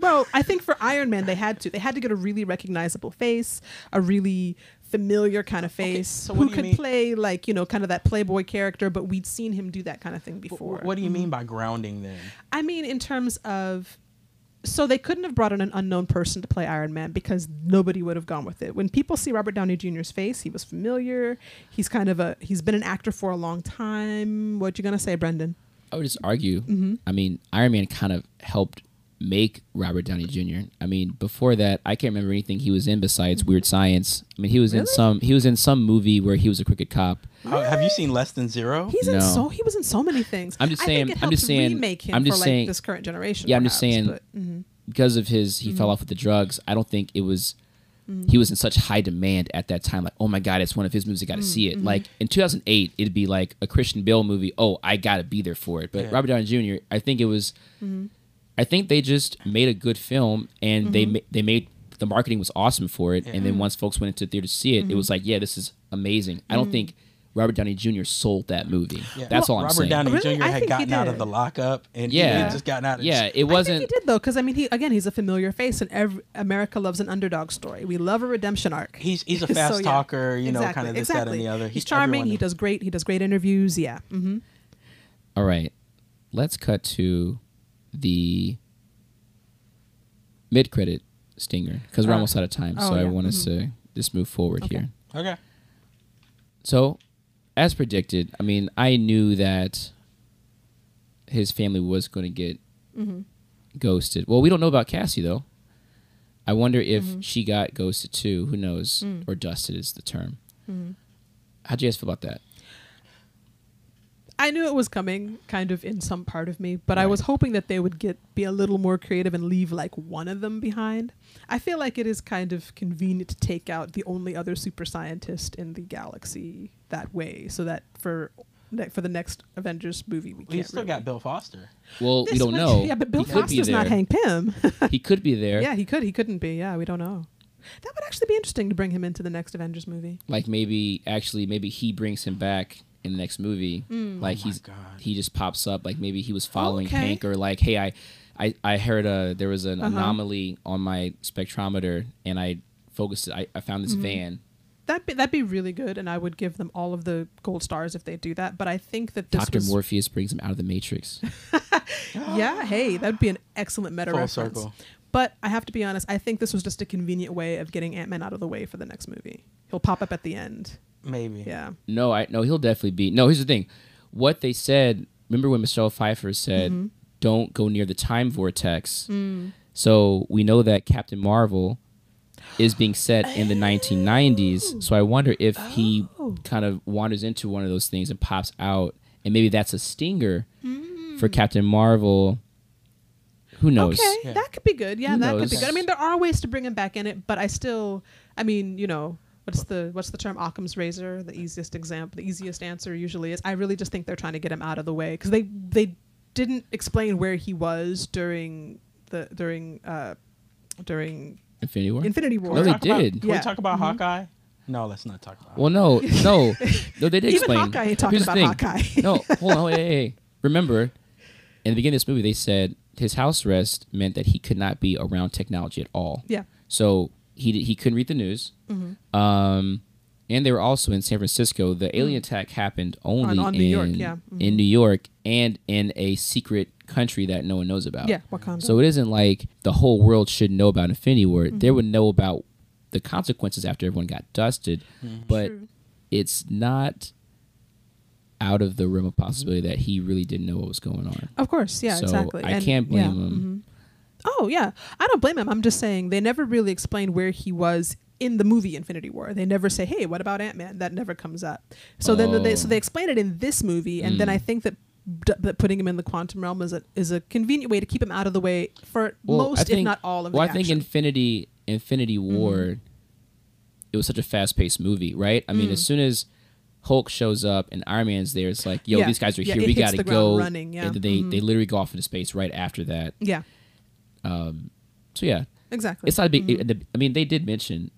Well, I think for Iron Man they had to. They had to get a really recognizable face, a really familiar kind of face, so what who do you could mean- play like you know kind of that playboy character. But we'd seen him do that kind of thing Wh- before. What do you mean by grounding then? I mean, in terms of. So they couldn't have brought in an unknown person to play Iron Man because nobody would have gone with it. When people see Robert Downey Jr.'s face, he was familiar. He's kind of a he's been an actor for a long time. What you gonna say, Brendan? I would just argue. Mm-hmm. I mean, Iron Man kind of helped make Robert Downey Jr. I mean, before that, I can't remember anything he was in besides Weird Science. I mean, he was in some he was in some movie where he was a crooked cop. Oh, have you seen Less Than Zero? He's in so he was in so many things. I'm just I saying- think it I'm just saying- remake him I'm just for saying- like this current generation. Yeah, I'm just saying- but, mhm. because of his he Mm-hmm. fell off with the drugs. I don't think it was he was in such high demand at that time. Like, oh my god, it's one of his movies. I got to see Mm-hmm. it. Like in 2008, it'd be like a Christian Bale movie. Oh, I got to be there for it. But Yeah. Robert Downey Jr. I think it was. Mm-hmm. I think they just made a good film, and they ma- they made the marketing was awesome for it. And Mm-hmm. then once folks went into the theater to see it, it was like, yeah, this is amazing. I don't think Robert Downey Jr. sold that movie. Yeah. That's all I'm Robert saying. Robert Downey Jr. I had gotten out of the lockup and he Yeah. had just gotten out of yeah, it I think wasn't. he did though, because I mean, he again, he's a familiar face, and every, America loves an underdog story. We love a redemption arc. He's he's a So, fast yeah. talker, you know, Exactly, kind of this, that, and the other. He's He- charming. He does great. He does great interviews. Yeah. hmm All right, let's cut to the mid credit stinger because we're Uh, almost out of time. oh, so I want us mhm. to just move forward Okay. here. Okay. So, as predicted, I mean, I knew that his family was going to get Mm-hmm. ghosted. Well, we don't know about Cassie though. I wonder if Mm-hmm. she got ghosted too. Who knows? Mm. Or dusted is the term. Mm-hmm. How'd you guys feel about that? I knew it was coming, kind of in some part of me, but I was hoping that they would get be a little more creative and leave like one of them behind. I feel like it is kind of convenient to take out the only other super scientist in the galaxy that way, so that for that for the next Avengers movie we We can't. still really- got Bill Foster. Well, we don't one- know. Yeah, but Bill he could Foster's not. Hank Pym. he could be there. yeah, he could. He couldn't be. Yeah, we don't know. That would actually be interesting to bring him into the next Avengers movie. like maybe actually maybe he brings him back in the next movie Mm. like Oh he's God. he just pops up like maybe he was following Okay. hank or like hey i i, I heard uh there was an Uh-huh. anomaly on my spectrometer and i focused i, I found this Mm-hmm. van That be, that'd be really good, and I would give them all of the gold stars if they do that. But I think that this dr was morpheus brings him out of the matrix yeah. Hey, that'd be an excellent meta Full reference. circle. But I have to be honest. I think this was just a convenient way of getting Ant Man out of the way for the next movie. He'll pop up at the end. Maybe. Yeah. no i no he'll definitely be no here's the thing what they said remember when michelle pfeiffer said Mm-hmm. don't go near the time vortex Mm. so we know that captain marvel is being set in the 1990s. So I wonder if he Oh. kind of wanders into one of those things and pops out, and maybe that's a stinger for Captain Marvel. Who knows? Okay, Yeah. that could be good. Yeah, Who that could be good. I mean, there are ways to bring him back in it, but I still, I mean, you know, what's the what's the term? Occam's razor. The easiest example, the easiest answer usually is. I really just think they're trying to get him out of the way because they they didn't explain where he was during the during uh during Infinity War. Infinity War. No, they Talk about- did. Can we Yeah. talk about Hawkeye? No, let's not talk about. Well, no, no, no. They did Even explain. Hawkeye ain't talking the about thing. Hawkeye. no, hold on, hey, hey, hey. Remember, in the beginning of this movie, they said his house arrest meant that he could not be around technology at all. Yeah. So he d- he couldn't read the news. Mm-hmm. Um, and they were also in San Francisco. The alien attack happened only Mm. On- on in New York, yeah. Mhm. in New York and in a secret country that no one knows about. Yeah, Wakanda. So it isn't like the whole world should know about Infinity War. Mm-hmm. They would know about the consequences after everyone got dusted, but True. it's not out of the realm of possibility that he really didn't know what was going on. Of course, yeah, So exactly. I And- can't blame yeah, him. Oh yeah, I don't blame him. I'm just saying they never really explain where he was in the movie Infinity War. They never say, "Hey, what about Ant Man?" That never comes up. So then they so Oh. they explain it in this movie, and then Mm. I think that. d- That putting him in the quantum realm is a is a convenient way to keep him out of the way for Well, most, think- if not all, of. Well, I think action. Infinity Infinity Mm-hmm. War, it was such a fast paced movie, right? I mean, Mm. as soon as Hulk shows up and Iron Man's there, it's like, yo, Yeah. these guys are Yeah, here. We got to go. running, yeah. And they Mhm. they literally go off into space right after that. yeah, Um, so yeah, exactly. it's not a big. Mhm. it- I mean, they did mention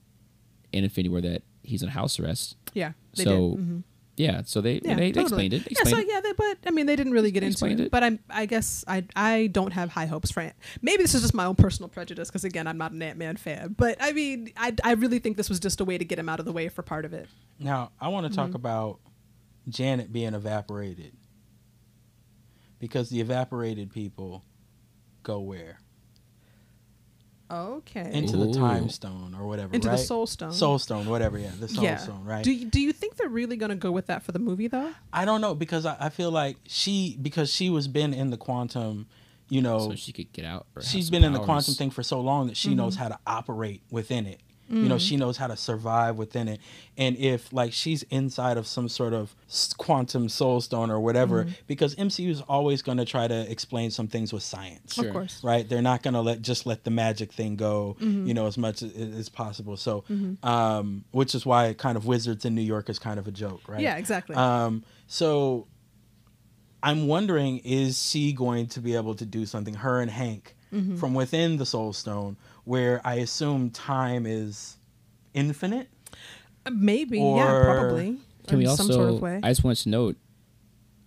in Infinity War that he's on house arrest. yeah, they so did. Mhm. yeah, so they Yeah, they, they explained it. Yeah, Explained so yeah, they, but I mean, they didn't really get into it. it. But I'm, I guess I, I don't have high hopes for it. Maybe this is just my own personal prejudice because again, I'm not an Ant Man fan. But I mean, I, I really think this was just a way to get him out of the way for part of it. Now, I want to Mm-hmm. talk about Janet being evaporated. Because the evaporated people go where? Okay. Into the time stone or whatever, Into right? the Soul Stone. Soul stone, whatever, yeah, the soul yeah. stone, right? Do you, do you think they're really gonna go with that for the movie though? I don't know because I, I feel like she because she was been in the quantum, you know, so she could get out. or have she's some been in the quantum thing for so long that she knows Mm-hmm. how to operate within it. You know, she knows how to survive within it. And if like she's inside of some sort of quantum soul stone or whatever, Mm-hmm. because MCU is always going to try to explain some things with science. Sure. Of course. Right, they're not gonna let just let the magic thing go, Mm-hmm. you know, as much as, as possible. So, um, which is why kind of Wizards in New York is kind of a joke, right? Yeah, exactly. Um, so I'm wondering, is she going to be able to do something, her and Hank, Mm-hmm. from within the Soul Stone, where I assume time is infinite? Uh, Maybe. yeah. Probably. Can we also? some sort of way? I just wanted to note,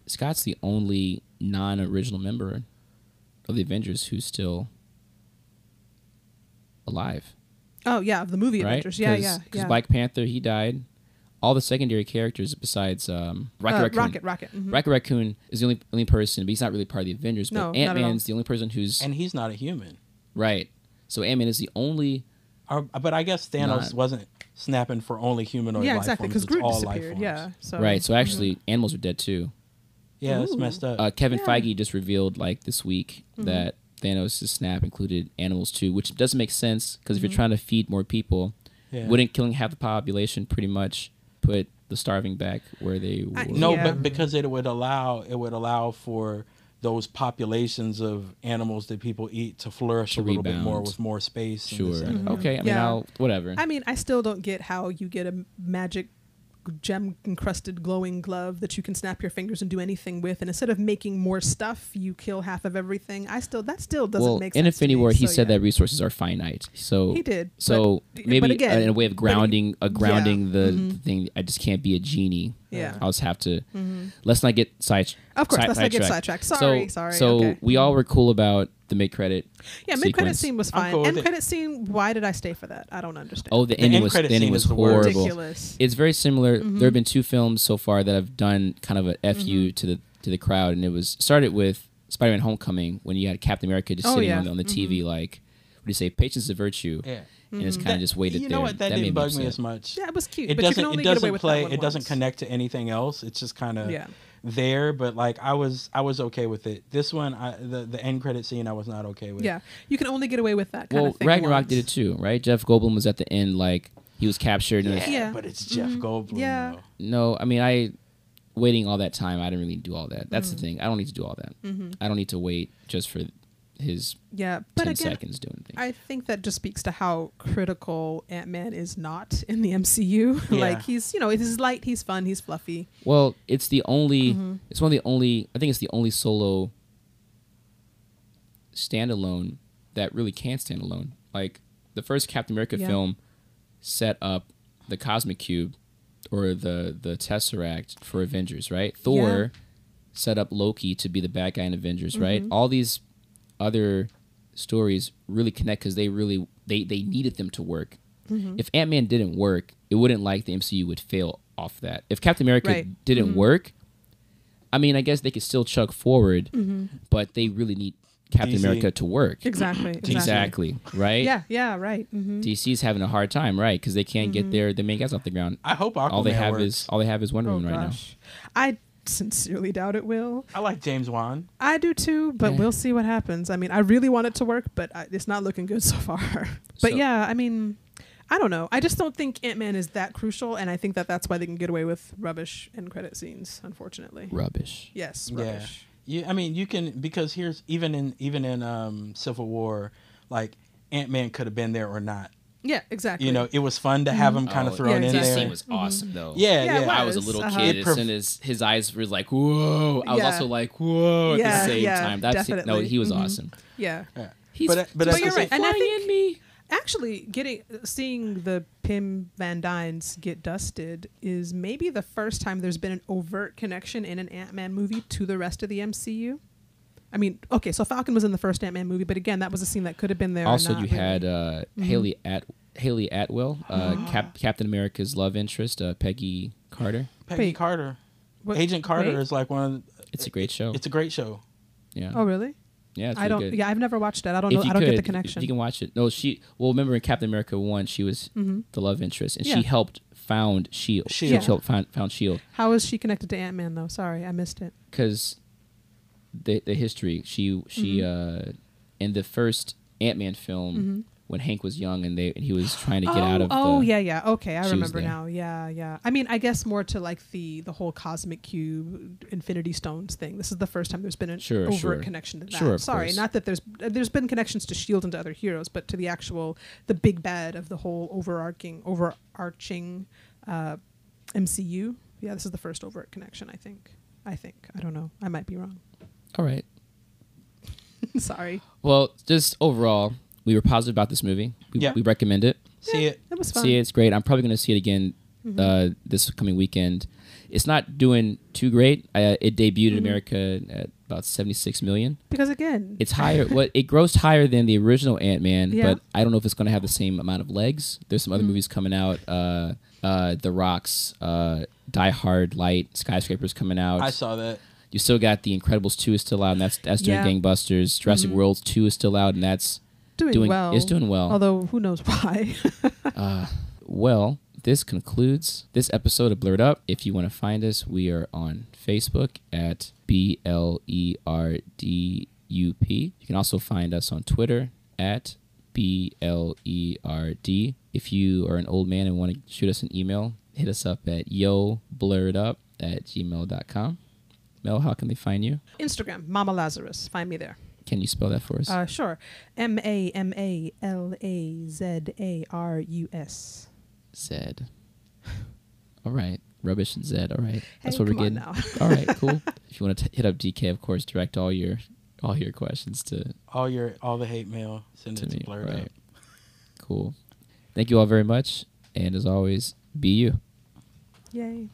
Scott's the only non-original member of the Avengers who's still alive, oh yeah, of the movie right? Avengers. Yeah, yeah, Because yeah. Black Panther, he died. All the secondary characters besides um, Rocket Uh, Raccoon. Rocket, Rocket. mhm. Rocket Raccoon is the only only person, but he's not really part of the Avengers. But No, not Ant Man's the only person who's And he's not a human. right. So Ant Man is the only. Or, but I guess Thanos Not- wasn't snapping for only humanoid yeah, life exactly. forms. Because Groot disappeared. Yeah. So right. So mhm. actually, animals are dead too. Yeah, that's messed up. Uh, Kevin Yeah. Feige just revealed like this week Mm-hmm. that Thanos' snap included animals too, which doesn't make sense because if Mm-hmm. you're trying to feed more people, yeah. wouldn't killing half the population pretty much put the starving back where they were? I- No, Yeah. but because it would allow it would allow for those populations of animals that people eat to flourish To a little bit more with more space. Sure. this and that. Okay. I mean, Yeah. I'll whatever. I mean, I still don't get how you get a magic gem encrusted glowing glove that you can snap your fingers and do anything with and instead of making more stuff you kill half of everything i still that still doesn't well, make sense Infinity me, War, he so said yeah. that resources are finite. So he did So but- maybe but again, uh, in a way of grounding, a grounding the mhm. thing. I just can't be a genie. Yeah. I'll just have to. Mhm. Let's not get side. Of course side- let's not get sidetracked. sidetracked sorry so, sorry So okay. we all were cool about the mid credit. yeah mid credit scene was fine cool with end it. credit scene why did i stay for that i don't understand Oh, the, The ending end was credit the ending was is the worst. horrible. ridiculous It's very similar. Mhm. There have been two films so far that have done kind of a fu to the to the crowd, and it was started with Spider-Man: Homecoming when you had Captain America just Oh, sitting yeah. on the, on the TV like, what do you say? Patience is a virtue, Yeah. and it's Mhm. kind of just waited you there. know what? That, made didn't bug me upset. as much. yeah it was cute It but you doesn't. can only It get away doesn't play. that one It doesn't connect to anything else. It's just kind of. yeah there, but like I was I was okay with it. This one, I, the the end credit scene, I was not okay with. Yeah, you can only get away with that kind well, of thing. Ragnarok once. did it too, right? Jeff Goldblum was at the end, like he was captured. And yeah, Yeah. but it's Jeff Mhm. Goldblum. Yeah. though. no, I mean, I waiting all that time. I didn't really do all that. That's Mm. the thing. I don't need to do all that. Mhm. I don't need to wait just for his Yeah, but ten again, seconds doing things. I think that just speaks to how critical Ant Man is not in the MCU. Yeah. like he's, you know, he's light, he's fun, he's fluffy. well, it's the only. Mhm. It's one of the only. I think it's the only solo standalone that really can stand alone. Like the first Captain America Yeah. film set up the Cosmic Cube or the the Tesseract for Avengers, right? Thor set up Loki to be the bad guy in Avengers, right? Mhm. All these other stories really connect because they really they they needed them to work. Mhm. If Ant Man didn't work, it wouldn't like the MCU would fail off that. If Captain America Right. didn't Mhm. work, I mean, I guess they could still chug forward, Mhm. but they really need Captain DC. America to work. Exactly. Exactly. Exactly, right? Yeah. Yeah. Right. hmm DC's having a hard time, right? Because they can't get Mhm. their the main guys off the ground. I hope Aquaman all they have works. is all they have is Wonder Oh Woman right now. I sincerely doubt it will. I like James Wan. I do too, but Yeah. we'll see what happens. I mean, I really want it to work, but I, it's not looking good so far. but So- yeah, I mean, I don't know. I just don't think Ant Man is that crucial, and I think that that's why they can get away with rubbish end credit scenes. Unfortunately, Rubbish. yes, Yeah. rubbish. You, I mean, you can because here's even in even in um, Civil War, like Ant Man could have been there or not. Yeah, exactly. You know, it was fun to have him kind of Oh, thrown yeah, in exactly. This there. scene was awesome though. yeah, Yeah, yeah. it I was a little uh-huh. kid, It and his his eyes were like whoa. I was Yeah. also like whoa at Yeah, the same yeah, time. That's no, he was Mhm. awesome. yeah. Yeah. He's But- but But you're right, and I think- me. Actually, getting seeing the Pym Van Dynes get dusted is maybe the first time there's been an overt connection in an Ant Man movie to the rest of the MCU. I mean, okay, so Falcon was in the first Ant Man movie, but again, that was a scene that could have been there. or Also, not you really. had uh, Mhm. Hayley at Hayley Atwell, uh, Cap- Captain America's love interest, uh, Peggy Carter. Peggy Wait. Carter, What- Agent Carter wait? is like one. Of, It's a great show. It's a great show. yeah, Oh, really? yeah, it's I don't. good. Yeah, I've never watched it. I don't if know. I don't could, get the if connection. you can watch it. No, she. Well, remember in Captain America one, she was hmm the love interest, and Yeah. she helped found Shield. Shield. She helped found, found Shield How is she connected to Ant Man though? Sorry, I missed it. because the the history. She she Mm-hmm. uh in the first Ant Man film Mhm. when Hank was young and they and he was trying to get oh, out of oh the yeah, yeah. Okay, I remember now. Yeah, yeah. I mean, I guess more to like the the whole cosmic cube, Infinity Stones thing. This is the first time there's been an Sure, overt sure. connection to that. Sure, Sorry, course. not that there's there's been connections to Shield and to other heroes, but to the actual the big bad of the whole overarching overarching uh, MCU. Yeah, this is the first overt connection. I think. I think. I don't know. I might be wrong. All right. Sorry. Well, just overall, we were positive about this movie. We, Yeah. we recommend it. See it. It was fun. See it. It's great. I'm probably going to see it again Mhm. uh, this coming weekend. It's not doing too great. Uh, it debuted in Mhm. America at about 76 million. because again, It's higher. what it grossed higher than the original Ant Man, Yeah. but I don't know if it's going to have the same amount of legs. There's some other Mm. movies coming out. Uh, uh, the Rocks, uh, Die Hard, Light, Skyscrapers coming out. I saw that. You still got The Incredibles 2 is still out, and that's that's doing Yeah. gangbusters. Jurassic Mhm. World 2 is still out, and that's doing, doing well. it's doing well. Although who knows why? Uh, well, this concludes this episode of Blerd Up. If you want to find us, we are on Facebook at B L E R D U P. You can also find us on Twitter at B L E R D. If you are an old man and want to shoot us an email, hit us up at yo blerd up at gmail.com. Mel, how can they find you? Instagram, Mama Lazarus. Find me there. Can you spell that for us? Uh, sure. M A M A L A Z A R U S. Zed. All right. Rubbish and Zed. All right. That's Hey, what we're getting. now. all right, cool. If you want to hit up TK, of course, direct all your all your questions to All your all the hate mail. Send to it to me. Blerd Right. Cool. Thank you all very much, and as always, be you. Yay.